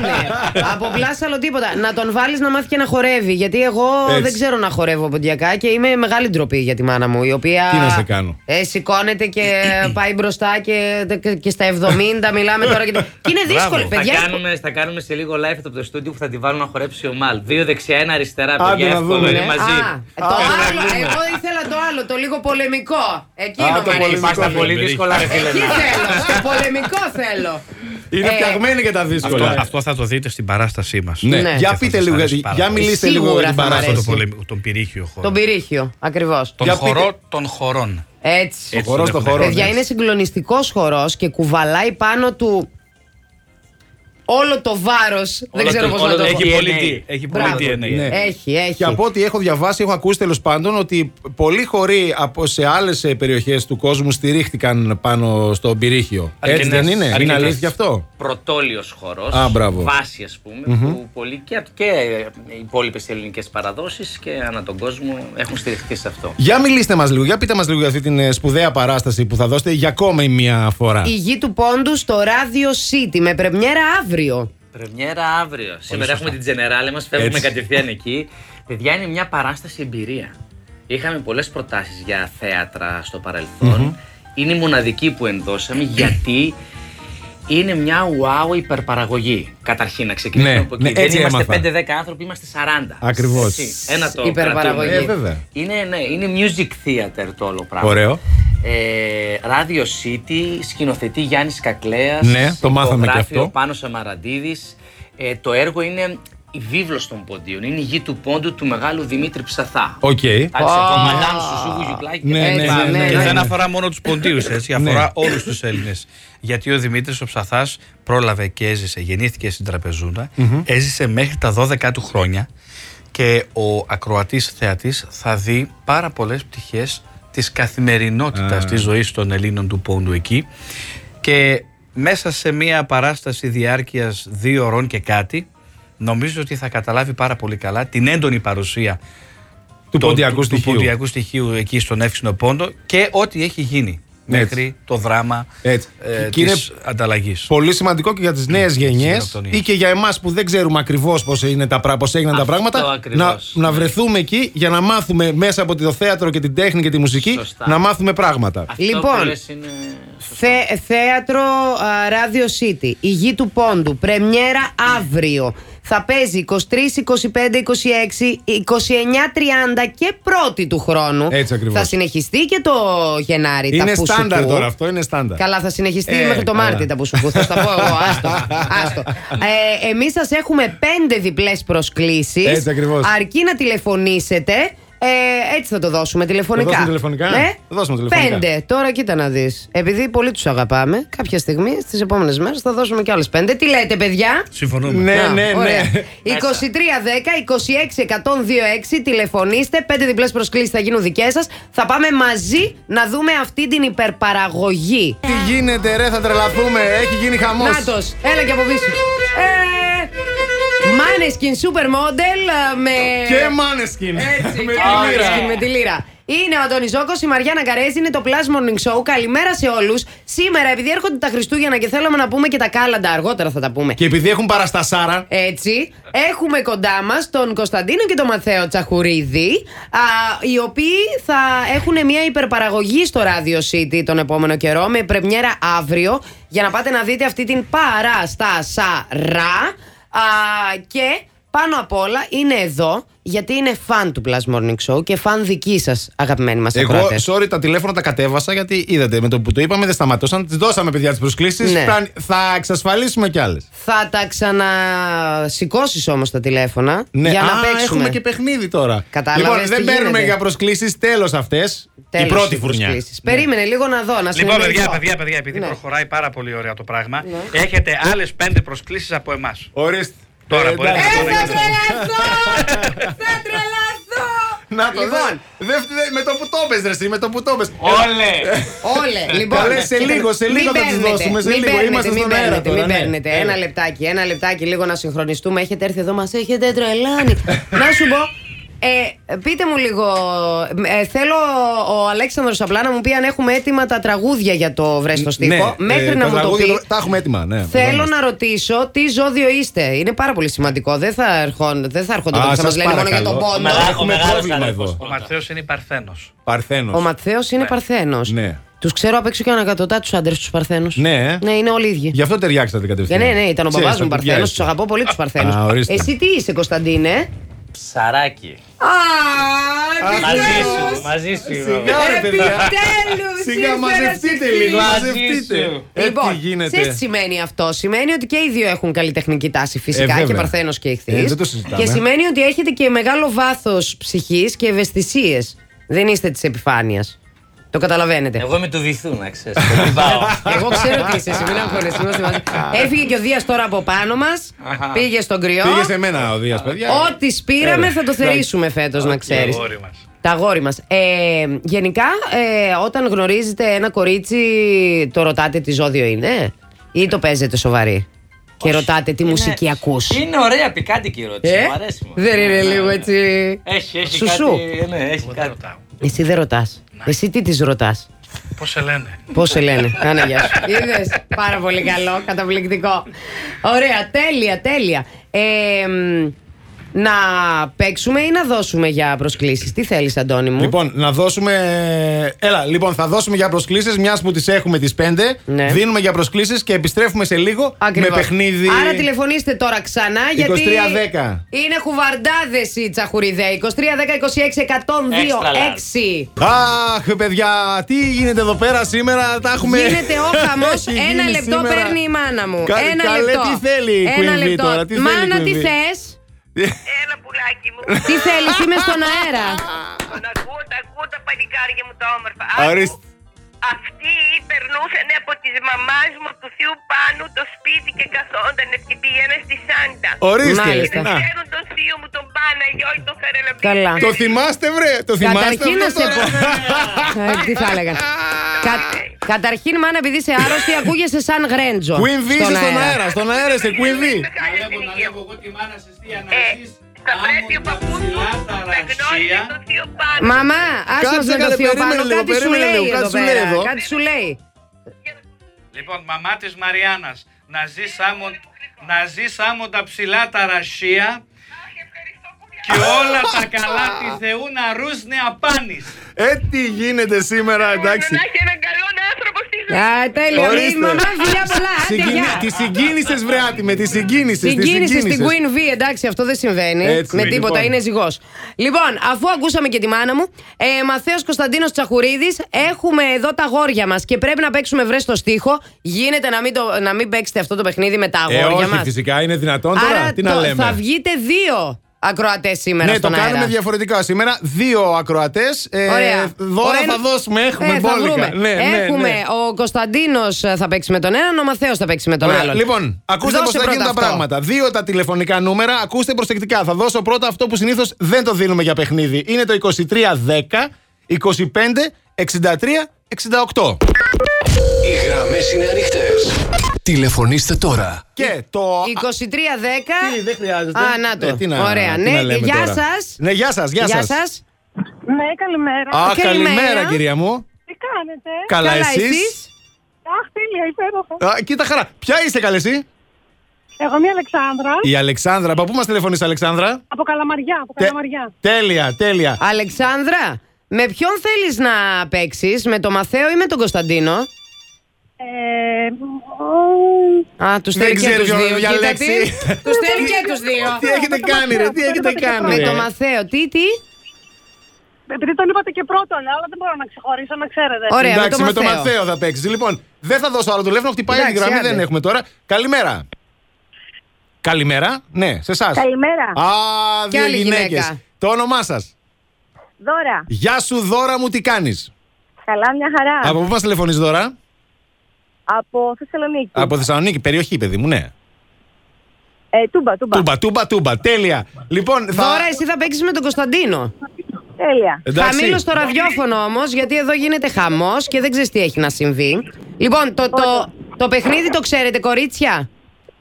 Speaker 1: Ναι. Από πλάσαλο τίποτα. Να τον βάλεις να μάθει και να χορεύει. Γιατί εγώ
Speaker 2: Έτσι.
Speaker 1: δεν ξέρω να χορεύω ποντιακά και είμαι μεγάλη ντροπή για τη μάνα μου. Η οποία.
Speaker 2: Τι να σε κάνω;
Speaker 1: Ε, σηκώνεται και πάει μπροστά και, και στα 70 μιλάμε τώρα. Και, και είναι δύσκολο,
Speaker 3: Θα
Speaker 1: παιδιά.
Speaker 3: Κάνουμε, θα κάνουμε σε λίγο live από το στούντιο που θα τη βάλουν να χορέψει ο Μαλ. Δύο δεξιά, ένα αριστερά.
Speaker 2: Άντε
Speaker 3: Παιδιά,
Speaker 2: να
Speaker 3: εύκολο
Speaker 2: δούμε.
Speaker 3: είναι
Speaker 1: Ναι.
Speaker 3: μαζί.
Speaker 1: Α, το
Speaker 2: Άντε να
Speaker 1: άλλο,
Speaker 2: δούμε.
Speaker 1: εγώ ήθελα το άλλο, το λίγο πολεμικό. Εκείνο
Speaker 2: Α, το
Speaker 1: μου αρέσει.
Speaker 2: πολεμικό.
Speaker 3: Πας στα πολύ
Speaker 2: Εκεί
Speaker 3: δύσκολα, ρε φίλε.
Speaker 1: Εκεί θέλω, στο πολεμικό θέλω.
Speaker 2: Είναι
Speaker 1: Ε,
Speaker 2: φτιαγμένοι και τα
Speaker 3: Αυτό,
Speaker 2: δύσκολα.
Speaker 3: αυτό θα το δείτε στην παράστασή μας.
Speaker 2: Ναι.
Speaker 1: Ναι.
Speaker 2: Για
Speaker 3: Και θα
Speaker 2: πείτε
Speaker 3: σας
Speaker 2: λίγο,
Speaker 3: αρέσει
Speaker 2: γιατί-
Speaker 3: πάρα
Speaker 2: για
Speaker 3: πολύ.
Speaker 2: μιλήστε
Speaker 1: Σίγουρα
Speaker 2: λίγο για την
Speaker 1: θα μ'
Speaker 3: Αυτό
Speaker 2: παράσταση.
Speaker 3: το
Speaker 1: αρέσει.
Speaker 3: πολεμικό, τον πυρήχιο χώρο.
Speaker 1: Τον πυρίχιο, ακριβώς.
Speaker 3: Τον
Speaker 2: Για
Speaker 3: χορό
Speaker 2: πείτε.
Speaker 3: των χωρών.
Speaker 1: Έτσι.
Speaker 2: Ο χορός
Speaker 3: τον
Speaker 2: το
Speaker 3: έχουν
Speaker 2: χορό.
Speaker 1: Παιδιά,
Speaker 2: ναι.
Speaker 1: είναι συγκλονιστικός χορός και κουβαλάει πάνω του όλο το βάρο. Δεν
Speaker 3: Όλο
Speaker 1: ξέρω
Speaker 3: το-
Speaker 1: πώ να
Speaker 3: όλο
Speaker 1: το
Speaker 3: το
Speaker 1: πω.
Speaker 4: Έχει
Speaker 3: DNA.
Speaker 4: πολύ τι- Έχει πολύ
Speaker 1: Μπράβο.
Speaker 4: DNA.
Speaker 2: Ναι.
Speaker 1: Έχει, έχει.
Speaker 2: Και από ό,τι έχω διαβάσει, έχω ακούσει τέλο πάντων ότι πολλοί χωρί από σε άλλε περιοχέ του κόσμου στηρίχτηκαν πάνω στο πυρίχιο. Έτσι
Speaker 4: Αρκετές-
Speaker 2: δεν είναι, είναι
Speaker 4: αρκετές.
Speaker 2: αλήθεια αυτό.
Speaker 3: Πρωτόλιο χορό.
Speaker 2: Α, μπράβο.
Speaker 3: Βάση, α πούμε, που πολλοί και, και οι υπόλοιπε ελληνικέ παραδόσει και ανά τον κόσμο έχουν στηριχτεί σε αυτό.
Speaker 2: Για μιλήστε μα λίγο, για πείτε μα λίγο για αυτή την ε, σπουδαία παράσταση που θα δώσετε για ακόμα μία φορά.
Speaker 1: Η γη του πόντου στο Radio City με πρεμιέρα αύριο.
Speaker 3: Πρεμιέρα αύριο. Σήμερα έχουμε την Τζενεράλε μας, φεύγουμε
Speaker 2: Έτσι.
Speaker 3: κατευθείαν εκεί. Παιδιά, είναι μια παράσταση εμπειρία. Είχαμε πολλές προτάσεις για θέατρα στο παρελθον Είναι η μοναδική που ενδώσαμε γιατί είναι μια wow υπερπαραγωγή. Καταρχήν, να ξεκινήσουμε
Speaker 2: Ναι,
Speaker 3: από εκεί.
Speaker 2: ναι,
Speaker 3: Δεν
Speaker 2: έτσι
Speaker 3: είμαστε
Speaker 2: έμαθα.
Speaker 3: 5-10 άνθρωποι, είμαστε 40.
Speaker 2: Ακριβώς.
Speaker 3: Έτσι, Ένα το
Speaker 1: Υπερπαραγωγή.
Speaker 3: κρατούμε.
Speaker 2: Ε, βέβαια.
Speaker 3: Είναι, ναι, είναι music theater το όλο πράγμα.
Speaker 2: Ωραίο.
Speaker 3: Ε, Radio City, σκηνοθετεί Γιάννης Κακλέας
Speaker 2: Ναι, το μάθαμε και
Speaker 3: υπογράφει
Speaker 2: αυτό.
Speaker 3: ο Πάνος Αμαραντίδης. Ε, το έργο είναι η βίβλος των ποντίων. Είναι η γη του πόντου του μεγάλου Δημήτρη Ψαθά.
Speaker 2: Οκ.
Speaker 3: Εντάξει, από Μαντάμ Σουσού Γιουκλάκη και
Speaker 2: Ναι,
Speaker 3: τα
Speaker 2: ναι,
Speaker 3: λοιπά.
Speaker 1: ναι, ναι,
Speaker 4: Και
Speaker 1: ναι.
Speaker 4: δεν αφορά μόνο τους ποντίους, έτσι.
Speaker 2: Ναι.
Speaker 4: Αφορά όλους τους Έλληνες. Γιατί ο Δημήτρης ο Ψαθάς πρόλαβε και έζησε, γεννήθηκε στην Τραπεζούντα έζησε μέχρι τα 12 του χρόνια και ο ακροατής θεατής θα δει πάρα πολλές πτυχές της καθημερινότητας της ζωής των Ελλήνων του πόντου εκεί. Και μέσα σε μια παράσταση διάρκειας δύο ώρων και κάτι, νομίζω ότι θα καταλάβει πάρα πολύ καλά την έντονη παρουσία
Speaker 2: Του
Speaker 4: το-
Speaker 2: ποντιακού
Speaker 4: του,
Speaker 2: στοιχείου.
Speaker 4: του ποντιακού στοιχείου εκεί στον Εύξηνο Πόντο και ό,τι έχει γίνει
Speaker 2: Έτσι.
Speaker 4: Μέχρι το δράμα
Speaker 2: Έτσι.
Speaker 4: ε,
Speaker 2: Και είναι
Speaker 4: της ανταλλαγής.
Speaker 2: Πολύ σημαντικό και για τις νέες γενιές
Speaker 4: Γενοκτονία.
Speaker 2: ή και για εμάς που δεν ξέρουμε ακριβώς πώς έγιναν τα
Speaker 3: Αυτό
Speaker 2: πράγματα. Να,
Speaker 3: ακριβώς.
Speaker 2: να βρεθούμε εκεί για να μάθουμε μέσα από το θέατρο και την τέχνη και τη μουσική
Speaker 3: Σωστά.
Speaker 2: να μάθουμε πράγματα.
Speaker 3: Αυτό
Speaker 1: Λοιπόν,
Speaker 3: που λες είναι...
Speaker 1: Θε, θέατρο α, Radio City. Η γη του πόντου. Πρεμιέρα αύριο. Θα παίζει 23, 25, 26, 29, 30 και πρώτη του χρόνου.
Speaker 2: Έτσι ακριβώς.
Speaker 1: Θα συνεχιστεί και το Γενάρη. τα
Speaker 2: Είναι
Speaker 1: πουσουκού.
Speaker 2: στάνταρ τώρα αυτό, είναι στάνταρ.
Speaker 1: Καλά, θα συνεχιστεί
Speaker 2: Ε,
Speaker 1: μέχρι το
Speaker 2: καλά.
Speaker 1: Μάρτι τα πουσουκού. Θα στα πω εγώ. Άστο. άστο. Ε, Εμείς σας έχουμε πέντε διπλές προσκλήσεις.
Speaker 2: Έτσι ακριβώς.
Speaker 1: Αρκεί να τηλεφωνήσετε. Ε, έτσι θα το δώσουμε τηλεφωνικά.
Speaker 2: δώσουμε τηλεφωνικά;
Speaker 1: Ναι.
Speaker 2: Θα δώσουμε τηλεφωνικά.
Speaker 1: Πέντε. Τώρα κοίτα να δεις. Επειδή πολύ τους αγαπάμε, κάποια στιγμή στις επόμενες μέρες θα δώσουμε κι άλλες πέντε. Τι λέτε, παιδιά;
Speaker 4: Συμφωνούμε.
Speaker 2: Ναι,
Speaker 1: Α,
Speaker 2: ναι,
Speaker 1: ωραία.
Speaker 2: ναι.
Speaker 1: 2310-26-102-6 τηλεφωνήστε. Πέντε διπλές προσκλήσεις θα γίνουν δικές σας. Θα πάμε μαζί να δούμε αυτή την υπερπαραγωγή.
Speaker 2: Τι γίνεται, ρε, θα τρελαθούμε. Έχει γίνει χαμός.
Speaker 1: Νάτος, έλα και από πίσω. Ε, Maneskin Supermodel ε, με.
Speaker 2: Και Maneskin.
Speaker 1: Έτσι,
Speaker 2: Με
Speaker 1: και
Speaker 2: τη λύρα.
Speaker 1: Maneskin με τη λύρα. Είναι ο Αντώνη Ζώκο, η Μαριάννα Καρέζη, είναι το Plus Morning Show. Καλημέρα σε όλους. Σήμερα, επειδή έρχονται τα Χριστούγεννα και θέλαμε να πούμε και τα κάλαντα, αργότερα θα τα πούμε.
Speaker 2: Και επειδή έχουν παραστασάρα.
Speaker 1: Έτσι, έχουμε κοντά μας τον Κωνσταντίνο και τον Μαθαίο Τσαχουρίδη, α, οι οποίοι θα έχουν μια υπερπαραγωγή στο Radio City τον επόμενο καιρό με πρεμιέρα αύριο για να πάτε να δείτε αυτή την παραστασάρα. Α, και πάνω απ' όλα είναι εδώ γιατί είναι φαν του Plus Morning Show και φαν δική σας, αγαπημένοι μας
Speaker 2: Εγώ,
Speaker 1: ακροατές.
Speaker 2: sorry, τα τηλέφωνα τα κατέβασα γιατί είδατε με το που το είπαμε δεν σταματούσαν. Τις δώσαμε, παιδιά, τις προσκλήσεις.
Speaker 1: Ναι.
Speaker 2: Θα εξασφαλίσουμε κι άλλες.
Speaker 1: Θα τα ξανασηκώσεις όμως τα τηλέφωνα
Speaker 2: Ναι,
Speaker 1: για
Speaker 2: Α,
Speaker 1: να παίξουμε.
Speaker 2: έχουμε και παιχνίδι τώρα.
Speaker 1: Κατάλαβες
Speaker 2: λοιπόν,
Speaker 1: τι
Speaker 2: δεν παίρνουμε
Speaker 1: γίνεται.
Speaker 2: για προσκλήσεις, τέλος αυτές. Η
Speaker 1: Τέλος
Speaker 2: πρώτη
Speaker 1: οι
Speaker 2: φουρνιά.
Speaker 1: προσκλήσεις. Περίμενε λίγο να δω, να
Speaker 4: Λοιπόν,
Speaker 1: συνεννοηθώ.
Speaker 4: παιδιά, παιδιά, παιδιά, επειδή
Speaker 1: Ναι.
Speaker 4: προχωράει πάρα πολύ ωραία το πράγμα, έχετε άλλες πέντε προσκλήσεις από εμάς.
Speaker 2: Ορίστε.
Speaker 4: Τώρα
Speaker 2: Ε,
Speaker 4: μπορείτε
Speaker 2: εντάξει.
Speaker 4: να το
Speaker 1: Ε, θα
Speaker 4: λέγετε.
Speaker 1: τρελαθώ! θα τρελαθώ!
Speaker 2: Να το
Speaker 1: Λοιπόν.
Speaker 2: δε- δε- δε- με το που το πες, ρε, εσύ, με το που το πες.
Speaker 3: Όλες!
Speaker 1: Όλες, λοιπόν.
Speaker 2: Καλές, σε
Speaker 1: κοίτα,
Speaker 2: λίγο, σε
Speaker 1: μην
Speaker 2: λίγο θα τις
Speaker 1: παίρνετε,
Speaker 2: δώσουμε, σε
Speaker 1: μην
Speaker 2: λίγο.
Speaker 1: παίρνετε,
Speaker 2: Είμαστε
Speaker 1: μην
Speaker 2: στον αέρα
Speaker 1: παίρνετε,
Speaker 2: τώρα,
Speaker 1: Μην
Speaker 2: ναι.
Speaker 1: παίρνετε.
Speaker 2: Έλα.
Speaker 1: Ένα λεπτάκι, ένα λεπτάκι, λίγο να συγχρονιστούμε. Έχετε έρθει εδώ, μας έχετε τρελάνει. να σου πω. Ε, πείτε μου λίγο, ε, θέλω ο Αλέξανδρος απλά να μου πει αν έχουμε έτοιμα τα τραγούδια για το βρέστος στίχο.
Speaker 2: Ναι,
Speaker 1: Μέχρι
Speaker 2: ε,
Speaker 1: να
Speaker 2: τα
Speaker 1: μου το
Speaker 2: τραγούδια
Speaker 1: πει.
Speaker 2: το- Τα έχουμε έτοιμα, ναι.
Speaker 1: Θέλω
Speaker 2: εδώ
Speaker 1: να ρωτήσω τι ζώδιο είστε. Είναι πάρα πολύ σημαντικό. Δεν θα, ερχόν, δεν θα έρχονται
Speaker 2: Α,
Speaker 1: εδώ και θα μας
Speaker 2: σας
Speaker 1: λένε μόνο για
Speaker 2: παρακαλώ.
Speaker 1: τον
Speaker 3: Ο
Speaker 1: πόνο.
Speaker 3: μεγά-
Speaker 2: Έχουμε
Speaker 3: ο μεγάλος
Speaker 2: πρόβλημα
Speaker 3: αδερφός
Speaker 2: εδώ.
Speaker 4: Ο
Speaker 3: πρώτα.
Speaker 4: Ματθαίος είναι Παρθένος.
Speaker 2: Παρθένος.
Speaker 1: Ο Ματθαίο είναι Παρθένος.
Speaker 2: Ναι.
Speaker 1: Τους ξέρω απ' έξω και ανακατοτά τους άντρες τους Παρθένους.
Speaker 2: Ναι, ε.
Speaker 1: Ναι, είναι όλοι οι ίδιοι.
Speaker 2: Γι' αυτό ταιριάξατε
Speaker 1: Για
Speaker 2: κατευθείαν.
Speaker 1: ναι, ναι, ήταν ο
Speaker 2: Ξέρεις,
Speaker 1: μπαμπά μου
Speaker 2: τα παιδιά
Speaker 1: Παρθένος.
Speaker 2: είστε.
Speaker 1: Τους αγαπώ πολύ τους
Speaker 2: Α,
Speaker 1: Παρθένους.
Speaker 2: ορίστε.
Speaker 1: Εσύ τι είσαι, Κωνσταντίνε;
Speaker 3: Ψαράκι.
Speaker 1: Α,
Speaker 3: Μαζί σου, μαζί σου. είμαι.
Speaker 2: Σιγά, ρε, παιδιά.
Speaker 1: Επιτέλους,
Speaker 2: Σιγά,
Speaker 1: ήρθε
Speaker 2: μαζευτείτε
Speaker 1: ένα
Speaker 2: λίγο,
Speaker 3: Μαζί
Speaker 2: μαζευτείτε.
Speaker 3: σου.
Speaker 2: Ε, τι
Speaker 1: Λοιπόν,
Speaker 2: γίνεται.
Speaker 1: ξέρεις τι σημαίνει αυτό; Σημαίνει ότι και οι δύο έχουν καλλιτεχνική τάση φυσικά,
Speaker 2: Ε, βέβαια.
Speaker 1: και Παρθένος και ηχθής.
Speaker 2: Ε, δεν το συζητάμε.
Speaker 1: και σημαίνει ότι έχετε και μεγάλο βάθος ψυχής και ευαισθησίες. Δεν είστε της επιφάνειας. Το Το καταλαβαίνετε.
Speaker 3: Εγώ είμαι του βυθού, να ξέρεις. Δεν πάω.
Speaker 1: Εγώ ξέρω τι είσαι, εσύ, μην αγχώνεσαι, είμαστε μαζί. Έφυγε και ο Δίας τώρα από πάνω μας. Πήγε στον κρυό.
Speaker 2: Πήγε σε μένα ο Δίας, παιδιά.
Speaker 1: Ό,τι σπήραμε
Speaker 2: Έλα.
Speaker 1: θα το θερήσουμε φέτος, να ξέρεις.
Speaker 4: αγόρι μας.
Speaker 1: Τα αγόρι μας. Ε, γενικά, ε, όταν γνωρίζετε ένα κορίτσι, το ρωτάτε τι ζώδιο είναι, ή το παίζετε σοβαρή. Και ρωτάτε τι μουσική ακούς.
Speaker 3: Είναι ωραία πικάντικη η ερώτηση.
Speaker 1: Ε,
Speaker 3: Μου αρέσει. μου.
Speaker 1: δεν είναι λίγο έτσι.
Speaker 3: Έχει, έχει
Speaker 1: Σουσού.
Speaker 3: κάτι. Ναι, έχει
Speaker 4: Δεν
Speaker 3: κάτι.
Speaker 4: ρωτάω.
Speaker 1: Εσύ δεν ρωτάς. Εσύ τι της ρωτάς;
Speaker 4: Πώς σε λένε;
Speaker 1: Πώς σε λένε; Άνα, γεια σου. Είδες. Πάρα πολύ καλό. Καταπληκτικό. Ωραία. Τέλεια, τέλεια. Ε, μ, να παίξουμε ή να δώσουμε για προσκλήσεις. Τι θέλεις Αντώνη μου;
Speaker 2: Λοιπόν, να δώσουμε. Έλα, λοιπόν, θα δώσουμε για προσκλήσεις, μιας που τις έχουμε τις πέντε.
Speaker 1: Ναι.
Speaker 2: Δίνουμε για προσκλήσεις και επιστρέφουμε σε λίγο
Speaker 1: Ακριβώς.
Speaker 2: με παιχνίδι.
Speaker 1: Άρα τηλεφωνήστε τώρα ξανά γιατί
Speaker 2: 2310.
Speaker 1: είναι χουβαρντάδες οι τσαχουριδέ. 23 10 26 102 6.
Speaker 2: Αχ, παιδιά, τι γίνεται εδώ πέρα σήμερα. Τα έχουμε.
Speaker 1: Γίνεται ο χαμός.
Speaker 2: Έχει γίνει
Speaker 1: Ένα λεπτό
Speaker 2: σήμερα.
Speaker 1: παίρνει η μάνα μου.
Speaker 2: Κα-
Speaker 1: Ένα
Speaker 2: καλέ,
Speaker 1: λεπτό.
Speaker 2: τι θέλει η
Speaker 1: Ένα
Speaker 2: Queen Bee
Speaker 1: λεπτό.
Speaker 2: τώρα, τι θέλει η
Speaker 1: Μάνα,
Speaker 2: Queen
Speaker 1: τι
Speaker 2: Bee?
Speaker 1: θες;
Speaker 5: Έλα πουλάκι μου.
Speaker 1: Τι θέλεις, είμαι στον αέρα.
Speaker 5: Τον ακούω, τα ακούω τα παλικάρια μου τα όμορφα.
Speaker 2: Ορίστε.
Speaker 5: Αυτοί περνούσαν από τις μαμάς μου του θείου πάνω το σπίτι και καθόταν και πήγαινε στη Σάντα.
Speaker 2: Ορίστε.
Speaker 1: Μάλιστα.
Speaker 2: Να.
Speaker 5: Ξέρουν τον θείο μου τον Παναγιώτη τον Χαραλαμπή.
Speaker 1: Καλά.
Speaker 2: Το θυμάστε, βρε. Το θυμάστε.
Speaker 1: Καταρχήν να
Speaker 2: αυτό
Speaker 1: σε
Speaker 2: τώρα;
Speaker 1: πω. Ε, Τι θα έλεγα. Κα- Καταρχήν, μάνα, επειδή είσαι άρρωστη, ακούγεσαι σαν γρέντζο.
Speaker 2: Queen V είσαι στον αέρα. Στον αέρα είσαι Queen V.
Speaker 4: εγώ τη μάνα σε τι
Speaker 5: Ε, θα πρέπει ο παππούς μου να γνώριζε τον θείο πάνω.
Speaker 1: Μαμά, άσε
Speaker 2: Κάτσε,
Speaker 1: μας με το
Speaker 2: καλέ,
Speaker 1: θείο
Speaker 2: περίμενε
Speaker 1: πάνω.
Speaker 2: λίγο,
Speaker 1: Κάτι σου
Speaker 2: περίμενε
Speaker 1: λέει
Speaker 2: λίγο,
Speaker 1: εδώ
Speaker 2: κάτι σου λέει
Speaker 1: πέρα.
Speaker 2: εδώ.
Speaker 1: Κάτι σου λέει.
Speaker 4: Λοιπόν, μαμά της Μαριάννας, να ζει άμμο, να ζεις άμμο τα ψηλά τα ρασία και όλα τα καλά της Θεού να ρούσνε απάνης.
Speaker 2: Ε, τι γίνεται σήμερα, εντάξει.
Speaker 5: Να έχει έναν καλό άνθρωπο στη ζωή.
Speaker 1: Α, τέλεια.
Speaker 2: Ορίστε.
Speaker 1: Μη- Μαμά, φιλιά πολλά. Άντε,
Speaker 2: Συγκινη...
Speaker 1: γεια.
Speaker 2: Τη συγκίνησες, βρεάτη με τη συγκίνησες.
Speaker 1: Συγκίνησε στην Queen V, εντάξει, αυτό δεν συμβαίνει.
Speaker 2: Έτσι,
Speaker 1: με
Speaker 2: λοιπόν.
Speaker 1: τίποτα, είναι ζυγός. Λοιπόν, αφού ακούσαμε και τη μάνα μου, ε, Μαθαίος Κωνσταντίνος Τσαχουρίδης, έχουμε εδώ τα αγόρια μας και πρέπει να παίξουμε βρε στο στίχο. Γίνεται να μην, το, να μην παίξετε αυτό το παιχνίδι με τα
Speaker 2: Ε,
Speaker 1: αγόρια
Speaker 2: όχι,
Speaker 1: μας.
Speaker 2: φυσικά είναι δυνατόν τώρα.
Speaker 1: Άρα
Speaker 2: τι να
Speaker 1: το-
Speaker 2: λέμε;
Speaker 1: θα βγείτε δύο ακροατές σήμερα
Speaker 2: Ναι,
Speaker 1: στον
Speaker 2: το
Speaker 1: αέρα.
Speaker 2: κάνουμε διαφορετικά σήμερα. Δύο ακροατές. Ε,
Speaker 1: Ωραία.
Speaker 2: Δώρα
Speaker 1: Ο ένα-
Speaker 2: θα δώσουμε. Έχουμε
Speaker 1: Ε, θα
Speaker 2: μπόλικα.
Speaker 1: βρούμε.
Speaker 2: Ναι, ναι,
Speaker 1: Έχουμε
Speaker 2: ναι.
Speaker 1: ο Κωνσταντίνος θα παίξει με τον έναν, ο Μαθαίος θα παίξει με τον
Speaker 2: Ωραία.
Speaker 1: άλλον.
Speaker 2: Λοιπόν, ακούστε πώς
Speaker 1: Δώσε
Speaker 2: θα γίνουν
Speaker 1: πρώτα
Speaker 2: τα
Speaker 1: αυτό.
Speaker 2: πράγματα. Δύο τα τηλεφωνικά νούμερα. Ακούστε προσεκτικά. Θα δώσω πρώτα αυτό που συνήθως δεν το δίνουμε για παιχνίδι. Είναι το 2310 25 63 68.
Speaker 6: Οι γραμμές είναι ανοιχτές. Τηλεφωνήστε τώρα.
Speaker 2: Και το.
Speaker 1: 2310.
Speaker 2: Τι, δεν χρειάζεται.
Speaker 1: Α, να το.
Speaker 2: Ε, τι να-
Speaker 1: Ωραία.
Speaker 2: τι
Speaker 1: ναι,
Speaker 2: να λέμε
Speaker 1: γεια
Speaker 2: τώρα.
Speaker 1: σας.
Speaker 2: Ναι, γεια σας, γεια
Speaker 1: Γεια
Speaker 2: σας.
Speaker 1: σας.
Speaker 7: Ναι, καλημέρα.
Speaker 2: Α,
Speaker 1: Καλημέρα.
Speaker 2: καλημέρα, κυρία μου.
Speaker 7: Τι κάνετε;
Speaker 2: Καλά,
Speaker 1: Καλά,
Speaker 2: εσείς;
Speaker 1: εσείς;
Speaker 7: Αχ, τέλεια, υπέροχα.
Speaker 2: Α, κοίτα χαρά. Ποια είστε καλέ εσύ;
Speaker 7: Εγώ είμαι η Αλεξάνδρα.
Speaker 2: Η Αλεξάνδρα. Από πού μας τηλεφωνείς, Αλεξάνδρα;
Speaker 7: Από Καλαμαριά. Από
Speaker 2: Τε-
Speaker 7: Καλαμαριά.
Speaker 2: Τέλεια, τέλεια.
Speaker 1: Αλεξάνδρα, με ποιον θέλεις να παίξεις, με τον Μαθαίο ή με τον Κωνσταντίνο;
Speaker 7: Ε, ο-
Speaker 1: Α, τους
Speaker 2: Δεν
Speaker 1: θέλει και
Speaker 2: ξέρει
Speaker 1: τους
Speaker 2: ποιο
Speaker 1: δύο.
Speaker 2: να
Speaker 1: Κοίτα
Speaker 2: διαλέξει.
Speaker 1: τι. Τους θέλει και τους δύο.
Speaker 2: Τι έχετε κάνει, ρε, τι έχετε κάνει.
Speaker 1: Με
Speaker 2: ρε.
Speaker 1: τον Μαθαίο. Τι, τι;
Speaker 7: επειδή τον είπατε και πρώτον, αλλά δεν μπορώ να ξεχωρίσω, να ξέρετε.
Speaker 1: Ωραία, με
Speaker 2: Εντάξει,
Speaker 1: τον
Speaker 2: με τον
Speaker 1: Μαθαίο.
Speaker 2: Μαθαίο θα παίξει. Λοιπόν, δεν θα δώσω άλλο τηλέφωνο. Χτυπάει
Speaker 1: Εντάξει,
Speaker 2: την γραμμή,
Speaker 1: άντε.
Speaker 2: δεν έχουμε τώρα. Καλημέρα. Καλημέρα. Ναι, σε εσάς.
Speaker 8: Καλημέρα.
Speaker 2: Α,
Speaker 1: Κι
Speaker 2: δύο
Speaker 1: άλλη
Speaker 2: γυναίκες.
Speaker 1: γυναίκα.
Speaker 2: Το όνομά σας.
Speaker 8: Δώρα.
Speaker 2: Γεια σου, δώρα μου, τι κάνεις;
Speaker 8: Καλά, μια χαρά.
Speaker 2: Από πού μας τηλεφωνείς δώρα,
Speaker 8: Από Θεσσαλονίκη.
Speaker 2: Από Θεσσαλονίκη, περιοχή, παιδί μου, ναι.
Speaker 8: Ε, τούμπα, τούμπα.
Speaker 2: Τούμπα, τούμπα, τούμπα. Τέλεια. Λοιπόν, θα.
Speaker 1: Δώρα, εσύ θα παίξεις με τον Κωνσταντίνο.
Speaker 8: Τέλεια.
Speaker 2: Εντάξει.
Speaker 1: Χαμήλω στο ραδιόφωνο όμως, γιατί εδώ γίνεται χαμός και δεν ξέρεις τι έχει να συμβεί. Λοιπόν, το, το, το παιχνίδι το ξέρετε, κορίτσια;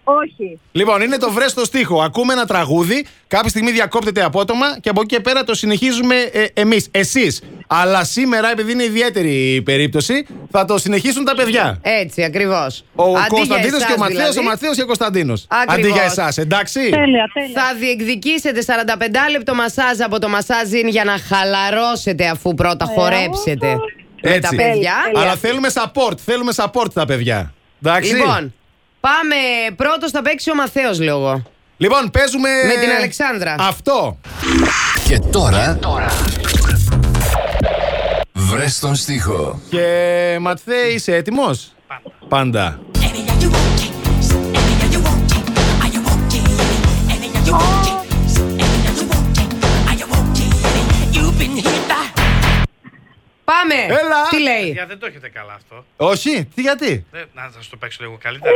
Speaker 8: Όχι.
Speaker 2: Λοιπόν, είναι το βρες στο στίχο. Ακούμε ένα τραγούδι, κάποια στιγμή διακόπτεται απότομα και από εκεί και πέρα το συνεχίζουμε ε, εμείς. Εσείς. Αλλά σήμερα, επειδή είναι ιδιαίτερη η περίπτωση, θα το συνεχίσουν τα παιδιά.
Speaker 1: Έτσι, ακριβώς.
Speaker 2: Ο Κωνσταντίνος και ο Μαθαίο,
Speaker 1: δηλαδή,
Speaker 2: ο Μαθαίο και ο Κωνσταντίνο.
Speaker 1: Ακριβώς.
Speaker 2: Αντί για εσάς, εντάξει.
Speaker 7: Τέλεια, τέλεια.
Speaker 1: Θα διεκδικήσετε 45 λεπτό μασάζ από το μασάζιν για να χαλαρώσετε αφού πρώτα χορέψετε με τα
Speaker 2: Έτσι.
Speaker 1: παιδιά.
Speaker 2: Αλλά θέλουμε support, θέλουμε support τα παιδιά. Εντάξει.
Speaker 1: Λοιπόν, πάμε. Πρώτος θα παίξει ο Μαθαίος λόγο.
Speaker 2: Λοιπόν, παίζουμε.
Speaker 1: Με την Αλεξάνδρα.
Speaker 2: Αυτό.
Speaker 6: Και τώρα. Βρες τον στίχο.
Speaker 2: Και Ματθέ, είσαι έτοιμος; Πάντα.
Speaker 1: Πάμε.
Speaker 2: Έλα.
Speaker 1: Τι λέει;
Speaker 4: Για δεν το έχετε καλά αυτό.
Speaker 2: Όχι, τι γιατί;
Speaker 4: Δεν- να σας το παίξω λίγο καλύτερα.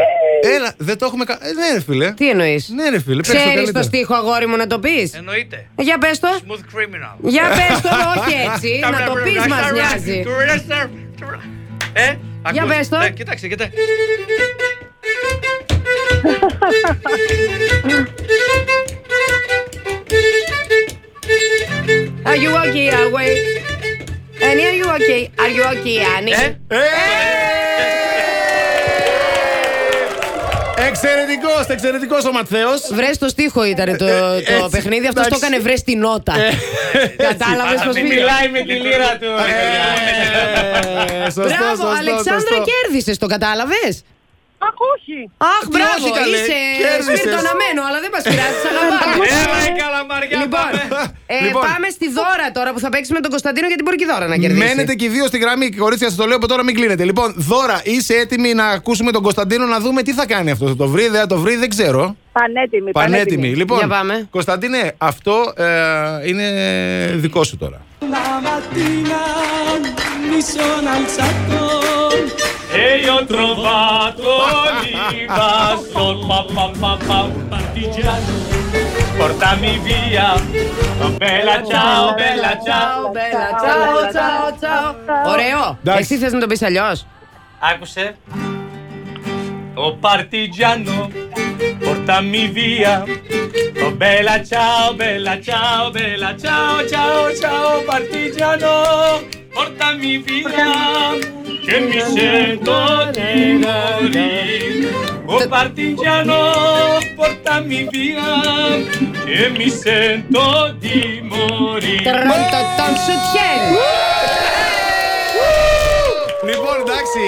Speaker 2: Έλα, δεν το έχουμε κα... ε, ναι, ρε φίλε.
Speaker 1: Τι εννοείς;
Speaker 2: Ναι, ρε φίλε, παίξτε το
Speaker 1: Ξέρει το
Speaker 2: καλύτερα.
Speaker 1: στίχο, αγόρι μου, να το πεις;
Speaker 4: Εννοείται.
Speaker 1: Για πες το.
Speaker 4: Smooth criminal.
Speaker 1: Για πες το, όχι έτσι. να το πεις, μας νοιάζει.
Speaker 4: Ε,
Speaker 1: Για
Speaker 4: ακούς.
Speaker 1: πες το.
Speaker 4: Ε, Κοίταξε, κοίταξε.
Speaker 1: Are you okay, away? Annie, are you okay? Are you okay, Annie?
Speaker 4: Ε,
Speaker 2: Εξαιρετικός, εξαιρετικός ο Ματθαίος.
Speaker 1: Βρες το στίχο ήταν το, το
Speaker 2: έτσι,
Speaker 1: παιχνίδι. Αυτός το
Speaker 2: εντάξει.
Speaker 1: έκανε βρες τη νότα. Κατάλαβες
Speaker 3: Α,
Speaker 1: πώ
Speaker 3: μην
Speaker 1: πήγε.
Speaker 3: μιλάει με τη λύρα του.
Speaker 2: Σωστό,
Speaker 1: Μπράβο,
Speaker 2: σωστό,
Speaker 1: Αλεξάνδρα,
Speaker 2: σωστό.
Speaker 1: κέρδισες. Το κατάλαβες;
Speaker 7: Αχ, όχι.
Speaker 1: Αχ,
Speaker 2: Τι
Speaker 1: μπράβο,
Speaker 2: όχι, καλέ,
Speaker 1: είσαι
Speaker 2: κέρδισες.
Speaker 1: σπιρτοναμένο, αλλά δεν μα πειράζει. σ' αγαπάμε.
Speaker 4: Έλα η καλαμαριά,
Speaker 1: Λοιπόν,
Speaker 4: πάμε.
Speaker 1: ε,
Speaker 2: Λοιπόν.
Speaker 1: πάμε στη δώρα τώρα που θα παίξει με τον Κωνσταντίνο γιατί μπορεί και η δώρα να κερδίσει.
Speaker 2: Μένετε και οι δύο στη γραμμή, κορίτσια, σας το λέω από τώρα, μην κλείνετε. Λοιπόν, δώρα, είσαι έτοιμοι να ακούσουμε τον Κωνσταντίνο να δούμε τι θα κάνει αυτό. Θα το βρει, δεν θα το βρει, δεν ξέρω.
Speaker 8: Πανέτοιμη,
Speaker 2: Πανέτοιμη. Λοιπόν,
Speaker 1: Για πάμε.
Speaker 2: Κωνσταντίνε, αυτό ε, είναι δικό σου τώρα.
Speaker 3: E io ho trovato l'invasion, pa, pa, pa, pa, partigiano. Portami via, oh, bella ciao, bella ciao.
Speaker 1: Μπέλα, τσάω, τσάω, τσάω. Ωραίο.
Speaker 2: Εντάξει.
Speaker 1: Εσύ θε να το πει αλλιώ.
Speaker 3: Άκουσε. Ο Παρτιτζάνο, portami via. Oh bella ciao, bella ciao, bella ciao, ciao, ciao, partigiano, portami via, que mi sento di morir. O partir ya no porta mi vida, que mi sento di morir.
Speaker 1: Tan, tan, tan,
Speaker 2: Λοιπόν, εντάξει.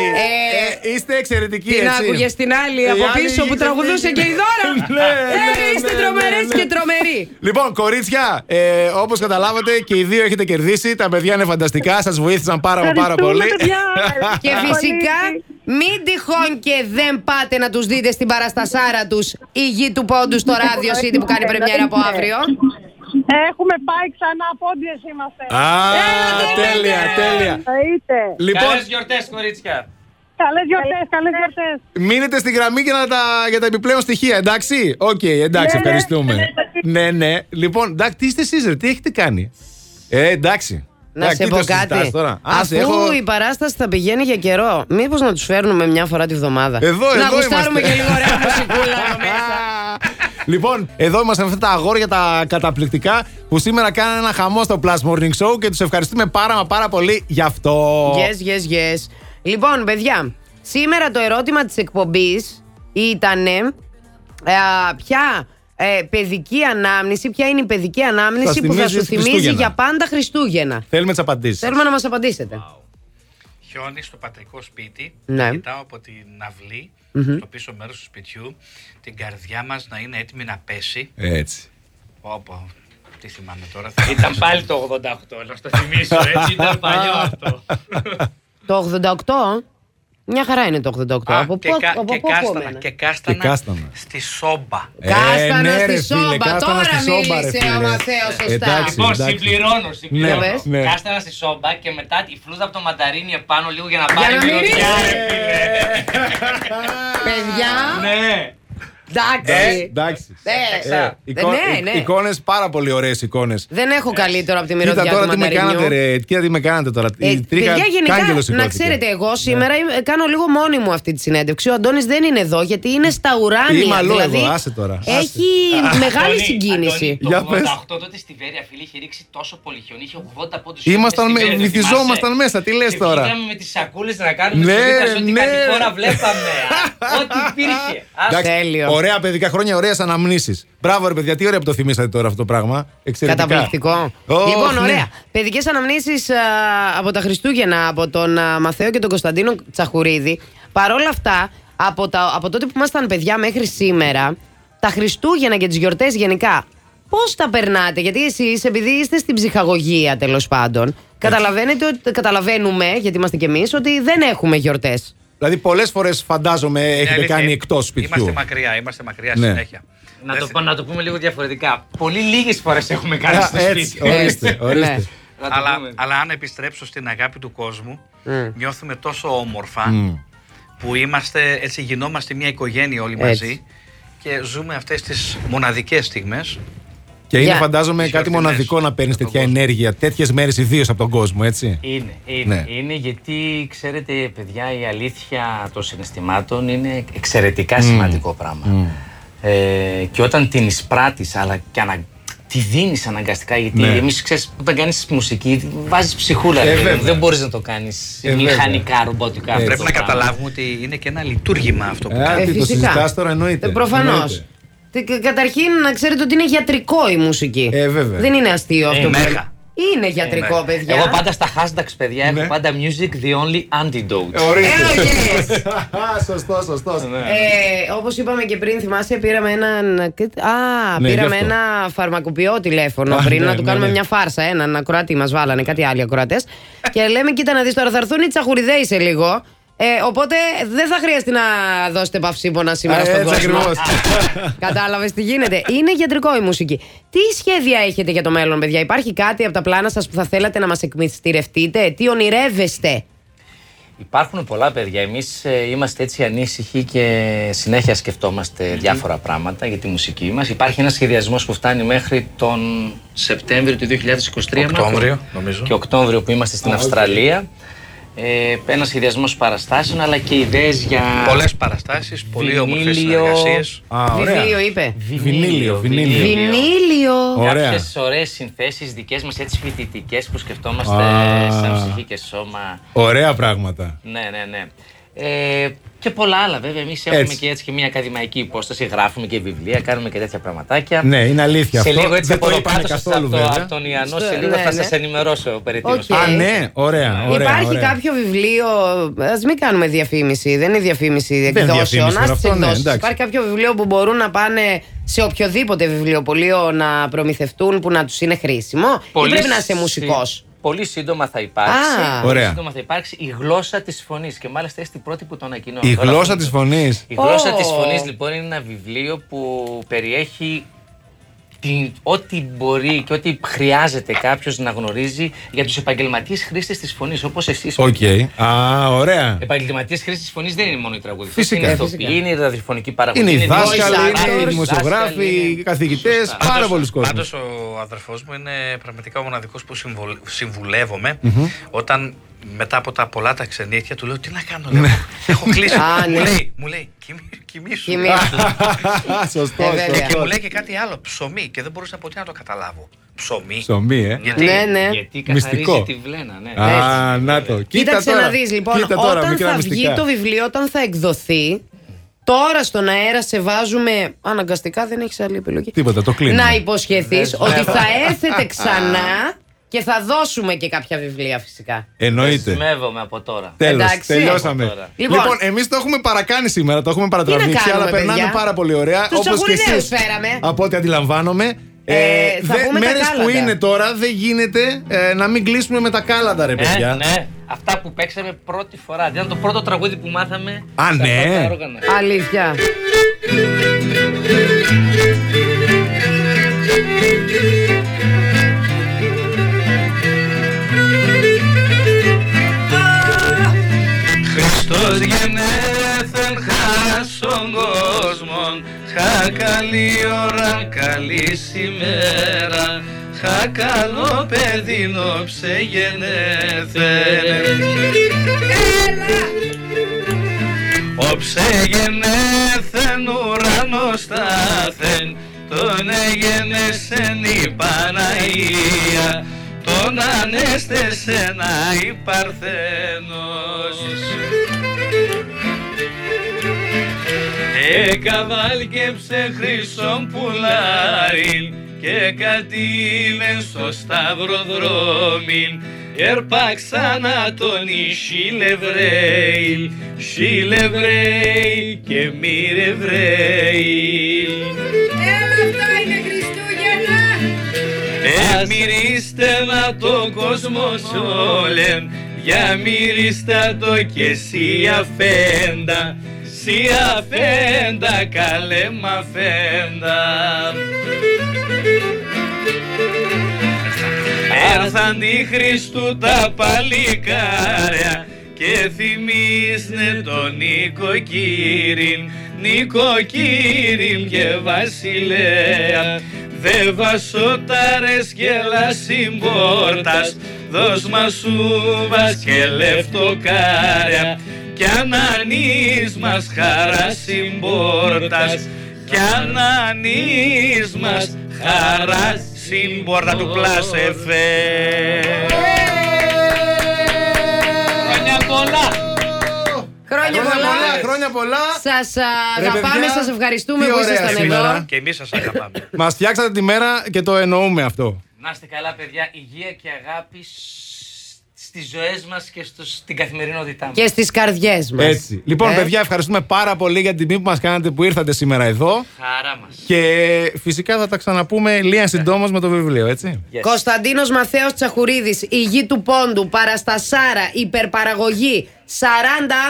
Speaker 1: Ε,
Speaker 2: ε, είστε εξαιρετικοί,
Speaker 1: Την
Speaker 2: έτσι.
Speaker 1: άκουγες στην άλλη
Speaker 2: Η
Speaker 1: από
Speaker 2: άλλη
Speaker 1: πίσω που
Speaker 2: είχε
Speaker 1: τραγουδούσε
Speaker 2: φύγει.
Speaker 1: και η δώρα.
Speaker 2: Ναι, ναι,
Speaker 1: Ε, Είστε
Speaker 2: ναι,
Speaker 1: τρομερέ
Speaker 2: ναι, ναι.
Speaker 1: και τρομεροί.
Speaker 2: Λοιπόν, κορίτσια, ε, όπως καταλάβατε και οι δύο έχετε κερδίσει. Τα παιδιά είναι φανταστικά. Σας βοήθησαν πάρα μα πάρα πολύ.
Speaker 1: Και φυσικά μην τυχόν και δεν πάτε να τους δείτε στην παραστασάρα τους η γη του πόντου στο Ράδιο City που κάνει πρεμιέρα από αύριο.
Speaker 7: Έχουμε πάει ξανά, πόντιες είμαστε.
Speaker 2: Α, τέλεια, τέλεια.
Speaker 8: Εννοείται.
Speaker 2: Λοιπόν,
Speaker 3: Καλές γιορτές, κορίτσια.
Speaker 7: Καλές γιορτές, καλές γιορτές.
Speaker 2: μείνετε στη γραμμή για, να τα, για τα επιπλέον στοιχεία, εντάξει; Οκ, εντάξει,
Speaker 7: Ναι, ναι,
Speaker 2: ευχαριστούμε.
Speaker 7: ναι,
Speaker 2: Ναι, ναι. Λοιπόν, εντάξει, τι είστε εσείς, ρε, τι έχετε κάνει; Ε, εντάξει.
Speaker 1: Να
Speaker 2: Εντάξει,
Speaker 1: σε
Speaker 2: τι
Speaker 1: πω
Speaker 2: το συζητάς
Speaker 1: κάτι.
Speaker 2: Τώρα.
Speaker 1: Αφού
Speaker 2: Άσε, έχω-
Speaker 1: η παράσταση θα πηγαίνει για καιρό, μήπως να τους φέρνουμε μια φορά τη βδομάδα;
Speaker 2: Εδώ,
Speaker 1: να
Speaker 2: εδώ
Speaker 1: γουστάρουμε
Speaker 2: είμαστε.
Speaker 1: και λίγο ωραία μουσικούλα εδώ μέσα.
Speaker 2: Λοιπόν, εδώ είμαστε με αυτά τα αγόρια τα καταπληκτικά που σήμερα κάνανε ένα χαμό στο Plus Morning Show και τους ευχαριστούμε πάρα μα πάρα πολύ γι' αυτό.
Speaker 1: Yes, yes, yes. Λοιπόν, παιδιά, σήμερα το ερώτημα της εκπομπής ήταν ποια ε, παιδική ανάμνηση, ποια είναι η παιδική ανάμνηση
Speaker 2: Σας
Speaker 1: που θα
Speaker 2: θυμίζει
Speaker 1: σου θυμίζει
Speaker 2: Χριστούγεννα.
Speaker 1: για πάντα Χριστούγεννα.
Speaker 2: Θέλουμε τις απαντήσεις.
Speaker 1: Θέλουμε να μας απαντήσετε.
Speaker 4: Χιόνι στο πατρικό σπίτι.
Speaker 1: Ναι.
Speaker 4: Κοιτάω από την αυλη στο πίσω μέρος του σπιτιού, την καρδιά μας να είναι έτοιμη να πέσει.
Speaker 2: Έτσι.
Speaker 4: Όπω. Τι θυμάμαι τώρα.
Speaker 3: Ήταν πάλι το 88, να στο θυμίσω, έτσι ήταν παλιό αυτό.
Speaker 1: Το 88, μια χαρά είναι το 88.
Speaker 4: Α,
Speaker 1: από
Speaker 4: και,
Speaker 1: πού
Speaker 4: κα-
Speaker 1: από
Speaker 4: και
Speaker 1: πού
Speaker 4: κάστανα,
Speaker 1: κόμμενα;
Speaker 4: και κάστανα,
Speaker 2: Και κάστανα.
Speaker 4: στη σόμπα.
Speaker 1: Κάστανα
Speaker 2: Ε, ναι,
Speaker 1: στη
Speaker 2: ρε, φίλε,
Speaker 1: σόμπα.
Speaker 2: κάστανα
Speaker 1: Τώρα
Speaker 2: στη σόμπα, ρε,
Speaker 1: μίλησε
Speaker 2: φίλε.
Speaker 1: ο Μαθαίος σωστά.
Speaker 2: Εντάξει.
Speaker 3: Λοιπόν,
Speaker 2: εντάξει.
Speaker 3: συμπληρώνω, συμπληρώνω.
Speaker 1: Ναι,
Speaker 2: ναι.
Speaker 3: Κάστανα στη σόμπα και μετά τη φλούδα από το μανταρίνι επάνω λίγο για να
Speaker 1: Για
Speaker 3: πάρει
Speaker 1: να
Speaker 3: μυρωδιά,
Speaker 1: μυρίσει.
Speaker 3: ρε φίλε.
Speaker 1: Παιδιά,
Speaker 3: Ναι.
Speaker 1: Εντάξει.
Speaker 2: Εντάξει.
Speaker 1: Ε,
Speaker 2: Ε, εικο-
Speaker 1: ναι,
Speaker 2: ε,
Speaker 1: ναι.
Speaker 2: εικόνες, πάρα πολύ ωραίες εικόνες.
Speaker 1: Δεν έχω καλύτερο από τη
Speaker 2: Κοίτα
Speaker 1: μυρωδιά
Speaker 2: τώρα
Speaker 1: του
Speaker 2: τι με
Speaker 1: μανταρινιού.
Speaker 2: κάνατε, ρε. Κοίτα τι με κάνατε τώρα.
Speaker 1: Ε,
Speaker 2: Η τρίχα
Speaker 1: παιδιά, γενικά,
Speaker 2: κάγκελος
Speaker 1: να
Speaker 2: σηκώθηκε.
Speaker 1: ξέρετε, εγώ σήμερα είμαι- κάνω λίγο μόνη μου αυτή τη συνέντευξη. Ο Αντώνης δεν είναι εδώ γιατί είναι στα ουράνια.
Speaker 2: Είμαι αλλού
Speaker 1: δηλαδή,
Speaker 2: εδώ, άσε τώρα, άσε.
Speaker 1: Έχει μεγάλη
Speaker 3: Αντώνη,
Speaker 1: συγκίνηση.
Speaker 3: Αντώνη,
Speaker 2: Για
Speaker 3: Το
Speaker 2: πες.
Speaker 3: 88 τότε στη Βέρεια, φίλε, είχε ρίξει τόσο πολύ χιόνι. Είχε 80 πόντους.
Speaker 2: Ήμασταν
Speaker 3: στη
Speaker 2: με-
Speaker 3: Βέρεια, το
Speaker 2: βυθιζόμασταν
Speaker 3: θυμάσαι;
Speaker 2: μέσα, τι λες
Speaker 3: Και
Speaker 2: τώρα;
Speaker 3: Βγήκαμε με τις σακούλες να κάνουμε
Speaker 2: Ναι,
Speaker 3: ναι, ό,τι
Speaker 2: ναι.
Speaker 3: κάτι φορά βλέπαμε. Α, Ό,τι υπήρχε. Α,
Speaker 2: Εντάξει,
Speaker 1: Τέλειος.
Speaker 2: Ωραία παιδικά χρόνια, ωραίες αναμνήσεις. Μπράβο, ρε παιδιά, τι ωραία που το θυμήσατε τώρα αυτό το πράγμα. Εξαιρετικά.
Speaker 1: Καταπληκτικό.
Speaker 2: Ωχ,
Speaker 1: λοιπόν,
Speaker 2: ναι.
Speaker 1: ωραία. Παιδικές αναμνήσεις α, από τα Χριστούγεννα από τον α, Μαθαίο και τον Κωνσταντίνο Τσαχουρίδη. Παρ' όλα αυτά, από, τα, από τότε που ήμασταν παιδιά μέχρι σήμερα, τα Χριστούγεννα και τις γιορτές γενικά, πώς τα περνάτε, Γιατί εσείς, επειδή είστε στην ψυχαγωγία τέλος πάντων, καταλαβαίνετε ότι, καταλαβαίνουμε, γιατί είμαστε κι εμείς, ότι δεν έχουμε γιορτές.
Speaker 2: Δηλαδή, πολλές φορές φαντάζομαι
Speaker 4: Είναι
Speaker 2: έχετε
Speaker 4: αλήθεια,
Speaker 2: κάνει εκτός σπιτιού.
Speaker 4: Είμαστε μακριά, είμαστε μακριά
Speaker 2: Ναι.
Speaker 4: συνέχεια.
Speaker 3: Να
Speaker 4: Δεν
Speaker 3: το,
Speaker 4: θε-
Speaker 3: πω- να το πούμε λίγο διαφορετικά. Πολύ λίγες φορές έχουμε κάνει
Speaker 2: Α,
Speaker 3: στο
Speaker 2: Έτσι,
Speaker 3: σπίτι.
Speaker 2: ορίστε,
Speaker 1: Ναι.
Speaker 2: ορίστε.
Speaker 3: Να το
Speaker 4: Αλλά,
Speaker 3: πούμε.
Speaker 4: αλλά αν επιστρέψω στην αγάπη του κόσμου,
Speaker 1: Μμ.
Speaker 4: νιώθουμε τόσο όμορφα
Speaker 2: Μμ.
Speaker 4: που είμαστε, έτσι γινόμαστε μια οικογένεια όλοι
Speaker 1: Έτσι.
Speaker 4: μαζί και ζούμε αυτές τις μοναδικές στιγμές.
Speaker 2: Και είναι
Speaker 1: Για.
Speaker 2: φαντάζομαι
Speaker 4: Τις
Speaker 2: κάτι
Speaker 4: γιορτινές
Speaker 2: μοναδικό να παίρνεις
Speaker 4: στον
Speaker 2: τέτοια
Speaker 4: κόσμο.
Speaker 2: ενέργεια, τέτοιες μέρες ιδίως από τον κόσμο, έτσι.
Speaker 3: Είναι, είναι,
Speaker 2: Ναι.
Speaker 3: είναι γιατί ξέρετε παιδιά η αλήθεια των συναισθημάτων είναι εξαιρετικά σημαντικό πράγμα. Ε, και όταν την εισπράττεις αλλά και ανα... τη δίνεις αναγκαστικά γιατί
Speaker 2: Ναι.
Speaker 3: εμείς ξέρεις όταν κάνεις μουσική βάζεις ψυχούλα.
Speaker 2: Ε,
Speaker 3: ρε παιδί μου.
Speaker 2: βέβαια.
Speaker 3: δεν μπορείς να το κάνεις
Speaker 2: Ε, βέβαια.
Speaker 3: μηχανικά, ρομποτικά. αυτό
Speaker 4: Πρέπει
Speaker 3: το
Speaker 4: να
Speaker 3: πράγμα.
Speaker 4: καταλάβουμε ότι είναι και ένα λειτουργήμα αυτό που
Speaker 2: Ε,
Speaker 4: κάνουμε.
Speaker 2: τι το συζητάς τώρα, εννοείται.
Speaker 1: Προφανώς.
Speaker 2: Εννοείται.
Speaker 1: Καταρχήν να ξέρετε ότι είναι γιατρικό η μουσική.
Speaker 2: Ε, βέβαια.
Speaker 1: Δεν είναι αστείο αυτό.
Speaker 3: Ε,
Speaker 1: που-
Speaker 4: μέγα.
Speaker 1: Είναι γιατρικό,
Speaker 4: μέγα.
Speaker 1: παιδιά.
Speaker 3: Εγώ πάντα στα hashtags, παιδιά,
Speaker 2: Ναι.
Speaker 3: έχω πάντα music the only antidote.
Speaker 2: Ε, ορίστε.
Speaker 1: Ε, yes.
Speaker 2: σωστό, σωστό.
Speaker 1: Ε, Όπως είπαμε και πριν, θυμάσαι, πήραμε έναν. Α,
Speaker 2: Ναι, γι'
Speaker 1: πήραμε
Speaker 2: αυτό.
Speaker 1: ένα φαρμακοποιό τηλέφωνο
Speaker 2: Α,
Speaker 1: πριν
Speaker 2: ναι,
Speaker 1: να του
Speaker 2: ναι,
Speaker 1: κάνουμε
Speaker 2: ναι.
Speaker 1: μια φάρσα. Έναν ακροατή μας βάλανε, κάτι άλλοι ακροατές. και λέμε, κοίτα να δεις τώρα, θα έρθουν οι τσαχουριδέοι σε λίγο. Ε, οπότε δεν θα χρειαστεί να δώσετε παυσίπονα σήμερα
Speaker 2: Α,
Speaker 1: στον
Speaker 2: έτσι
Speaker 1: κόσμο.
Speaker 2: ακριβώς.
Speaker 1: Κατάλαβες τι γίνεται. Είναι γιατρικό η μουσική. Τι σχέδια έχετε για το μέλλον, παιδιά, Υπάρχει κάτι από τα πλάνα σας που θα θέλατε να μας εκμυστηρευτείτε, Τι ονειρεύεστε;
Speaker 3: Υπάρχουν πολλά παιδιά. Εμείς είμαστε έτσι ανήσυχοι και συνέχεια σκεφτόμαστε διάφορα πράγματα για τη μουσική μας. Υπάρχει ένας σχεδιασμός που φτάνει μέχρι τον Σεπτέμβριο του 2023. Μάρκο.
Speaker 4: Οκτώβριο, νομίζω.
Speaker 3: Και Οκτώβριο που είμαστε στην Αυστραλία. Ε, ένα σχεδιασμό παραστάσεων αλλά και ιδέες για.
Speaker 4: Πολλές παραστάσεις, πολύ όμορφες
Speaker 3: Βινίλιο.
Speaker 4: συνεργασίες.
Speaker 2: Α, ωραία.
Speaker 1: Βιβλίο είπε.
Speaker 2: Βινίλιο, βινίλιο.
Speaker 1: Βινίλιο.
Speaker 2: Ωραία.
Speaker 3: Κάποιες ωραίες συνθέσεις δικές μας έτσι φοιτητικές που σκεφτόμαστε
Speaker 2: Α.
Speaker 3: σαν ψυχή και σώμα.
Speaker 2: Ωραία πράγματα.
Speaker 3: Ναι, ναι, ναι. Ε, και πολλά άλλα βέβαια. Εμείς έχουμε
Speaker 2: Έτσι.
Speaker 3: και έτσι και μια ακαδημαϊκή υπόσταση. Γράφουμε και βιβλία, κάνουμε και τέτοια πραγματάκια.
Speaker 2: Ναι, είναι αλήθεια
Speaker 3: σε
Speaker 2: αυτό.
Speaker 3: λίγο έτσι
Speaker 2: Δεν το
Speaker 3: από,
Speaker 2: είπαμε
Speaker 3: από,
Speaker 2: καθόλου,
Speaker 3: από,
Speaker 2: βέβαια.
Speaker 3: από τον Ιαννό,
Speaker 1: Στο-
Speaker 3: σε λίγο
Speaker 1: ναι,
Speaker 3: θα
Speaker 1: ναι.
Speaker 3: σας ενημερώσω περί τίνος
Speaker 1: Οκ.
Speaker 2: Α, ναι, ωραία, ωραία.
Speaker 1: Υπάρχει
Speaker 2: ωραία.
Speaker 1: κάποιο βιβλίο. Α μην κάνουμε διαφήμιση. Δεν είναι διαφήμιση
Speaker 2: είναι
Speaker 1: εκδόσεων.
Speaker 2: διαφήμιση
Speaker 1: Α
Speaker 2: τώρα αυτό, ναι,
Speaker 1: εκδόσεις.
Speaker 2: εντάξει.
Speaker 1: Υπάρχει κάποιο βιβλίο που μπορούν να πάνε σε οποιοδήποτε βιβλιοπωλείο να προμηθευτούν που να τους είναι χρήσιμο. Ή πρέπει να είσαι
Speaker 3: σύ-
Speaker 1: μουσικός;
Speaker 3: Πολύ σύντομα θα υπάρξει.
Speaker 1: Α.
Speaker 3: πολύ
Speaker 2: Ωραία.
Speaker 3: σύντομα θα υπάρξει η γλώσσα της φωνής. Και μάλιστα είστε οι πρώτοι που το ανακοινώνουν.
Speaker 2: Η
Speaker 3: Τώρα
Speaker 2: γλώσσα
Speaker 3: αυτό-
Speaker 2: της φωνής.
Speaker 3: Η γλώσσα
Speaker 1: Ω.
Speaker 3: της φωνής λοιπόν είναι ένα βιβλίο που περιέχει την, ό,τι μπορεί και ό,τι χρειάζεται κάποιος να γνωρίζει για τους επαγγελματίες χρήστες της φωνής όπως εσείς.
Speaker 2: Οκ. Α, ωραία.
Speaker 3: Επαγγελματίες χρήστες της φωνής δεν είναι μόνο οι τραγουδιστές.
Speaker 2: Φυσικά.
Speaker 3: Είναι οι ηθοποιοί, είναι η ραδιοφωνική παραγωγή.
Speaker 2: Είναι οι δάσκαλοι,
Speaker 1: voice
Speaker 2: είναι οι
Speaker 1: actors,
Speaker 2: δημοσιογράφοι,
Speaker 3: δάσκαλοι,
Speaker 2: οι
Speaker 3: είναι-
Speaker 2: καθηγητές,
Speaker 3: Σωστά.
Speaker 2: πάρα
Speaker 4: Πάντως-
Speaker 2: πολλοί κόσμοι.
Speaker 4: Πάντως ο αδερφός μου είναι πραγματικά ο μοναδικός που συμβολ- συμβουλεύομαι όταν μετά από τα πολλά τα ξενύχτια του λέω τι να κάνω, λέω, έχω κλείσει.
Speaker 1: Α,
Speaker 4: μου,
Speaker 1: ναι.
Speaker 4: λέει, μου λέει «Κοιμή- κοιμήσου.
Speaker 1: Κοιμήσου.
Speaker 2: Σωστό,
Speaker 1: Ε, βέβαια.
Speaker 4: Και
Speaker 2: σωστό.
Speaker 4: μου λέει και κάτι άλλο, ψωμί και δεν μπορούσα ποτέ να το καταλάβω. Ψωμί.
Speaker 2: Ψωμί, ε.
Speaker 4: Γιατί;
Speaker 1: Ναι, ναι.
Speaker 3: Γιατί καθαρίζει
Speaker 2: Μυστικό.
Speaker 3: τη βλένα, ναι.
Speaker 2: Α, να το. Κοίτα
Speaker 1: Κοίταξε
Speaker 2: τώρα.
Speaker 1: να δεις λοιπόν,
Speaker 2: Κοίτα τώρα,
Speaker 1: όταν
Speaker 2: μικρά
Speaker 1: θα
Speaker 2: μυστικά.
Speaker 1: βγει το βιβλίο, όταν θα εκδοθεί, τώρα στον αέρα σε βάζουμε. Αναγκαστικά δεν έχεις άλλη επιλογή.
Speaker 2: Τίποτα, το κλείνουμε.
Speaker 1: Να υποσχεθείς ότι θα έρθετε ξανά και θα δώσουμε και κάποια βιβλία φυσικά.
Speaker 2: Εννοείται.
Speaker 3: Δεσμεύομαι από τώρα.
Speaker 2: Τέλος,
Speaker 1: Εντάξει.
Speaker 2: τελειώσαμε.
Speaker 3: Από τώρα.
Speaker 1: Λοιπόν.
Speaker 2: Λοιπόν, εμείς το έχουμε παρακάνει σήμερα, το έχουμε παρατραβήξει,
Speaker 1: κάνουμε,
Speaker 2: αλλά περνάμε
Speaker 1: παιδιά;
Speaker 2: πάρα πολύ ωραία.
Speaker 1: Τους
Speaker 2: όπως και
Speaker 1: τσακουριδέους
Speaker 2: εσείς,
Speaker 1: φέραμε.
Speaker 2: Από ό,τι αντιλαμβάνομαι.
Speaker 1: Ε, θα πούμε τα
Speaker 2: μέρες που
Speaker 1: κάλαντα.
Speaker 2: είναι τώρα δεν γίνεται ε, να μην κλείσουμε με τα κάλαντα, ρε παιδιά.
Speaker 3: Ναι, ναι. Αυτά που παίξαμε πρώτη φορά. Ήταν το πρώτο τραγούδι που μάθαμε.
Speaker 2: Α,
Speaker 3: στα
Speaker 2: ναι.
Speaker 3: πρώτα όργανα.
Speaker 1: Αλήθεια.
Speaker 4: Χα καλή ώρα, καλή ημέρα Χα καλό παιδίνο ψεγενέθεν Ο ψεγενέθεν ουρανός στάθεν. Τον έγενεσεν η Παναγία Τον ανέστησε να η Παρθένος Εκαβάλκεψε χρυσόν πουλάριν και κατήλεν στο σταυροδρόμιν Ερπαξάνα τον Ισιλευρέιλ, Σιλευρέιλ και Μυρευρέιλ. Εμυρίστε να το κόσμος όλεν Για μυριστά το και σι αφέντα Σι αφέντα καλέ μ' αφέντα Έρθαν τη Χριστού τα παλικάρια και θυμίσνε τον νοικοκύριν, νοικοκύριν και βασιλέα. Δε βασόταρες και λασιμπόρτας, δώσ' μας σούβας και λεφτοκάρια κι ανανείς μας χαράς συμπόρτας κι ανανείς μας χαράς συμπόρτα του Plus FM. Χρόνια πολλά!
Speaker 1: Χρόνια πολλά.
Speaker 2: Χρόνια πολλά.
Speaker 1: Σας
Speaker 2: Ρε,
Speaker 1: αγαπάμε,
Speaker 2: παιδιά,
Speaker 1: σας ευχαριστούμε
Speaker 2: τι
Speaker 1: που
Speaker 2: ωραία
Speaker 1: ήσασταν
Speaker 2: σήμερα.
Speaker 1: εδώ.
Speaker 4: Και εμείς σας αγαπάμε.
Speaker 2: Μας φτιάξατε τη μέρα και το εννοούμε αυτό.
Speaker 3: Να είστε καλά, παιδιά. Υγεία και αγάπη στις ζωές μας και στο, στην καθημερινότητά μας.
Speaker 1: Και στις καρδιές μας.
Speaker 2: Έτσι. Λοιπόν, παιδιά, ευχαριστούμε πάρα πολύ για την τιμή που μας κάνατε που ήρθατε σήμερα εδώ.
Speaker 3: Χαρά μας.
Speaker 2: Και φυσικά θα τα ξαναπούμε λίγα συντόμως με το βιβλίο, έτσι.
Speaker 3: Yes.
Speaker 1: Κωνσταντίνος Μαθαίος Τσαχουρίδης, η γη του πόντου, παραστασάρα, υπερπαραγωγή, 40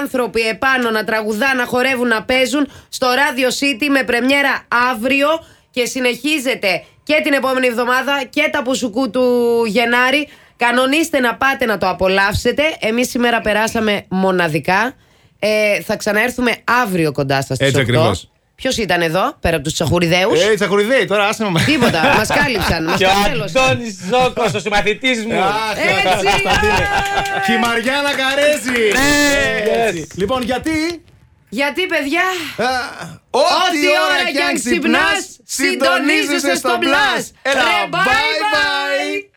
Speaker 1: άνθρωποι επάνω να τραγουδά, να χορεύουν, να παίζουν στο Radio City με πρεμιέρα αύριο και συνεχίζεται και την επόμενη εβδομάδα και τα πουσουκού του Γενάρη. Κανονίστε να πάτε να το απολαύσετε. Εμείς σήμερα περάσαμε μοναδικά. Ε, θα ξαναέρθουμε αύριο κοντά σας στις
Speaker 2: Έτσι
Speaker 1: 8.
Speaker 2: ακριβώς.
Speaker 1: Ποιος ήταν εδώ, πέρα από τους Τσαχουριδαίους.
Speaker 2: Ε, τσακουριδέοι, τώρα άσε με.
Speaker 1: Τίποτα, μας κάλυψαν. Μας
Speaker 3: Και ο
Speaker 1: καπέλωσαν.
Speaker 3: Αντώνης Ζόκος, ο συμμαθητής μου.
Speaker 2: Αχ,
Speaker 1: Έτσι.
Speaker 2: Κωνσταντίνε. Και η Μαριάννα Καρέζη.
Speaker 3: Ναι.
Speaker 2: Έτσι. Λοιπόν, γιατί;
Speaker 1: Γιατί, παιδιά,
Speaker 2: Α, Ό,τι ώρα κι αν ξυπνάς, συντονίζεσαι στο μπλας. Έλα,
Speaker 1: Ρε, bye
Speaker 2: bye bye.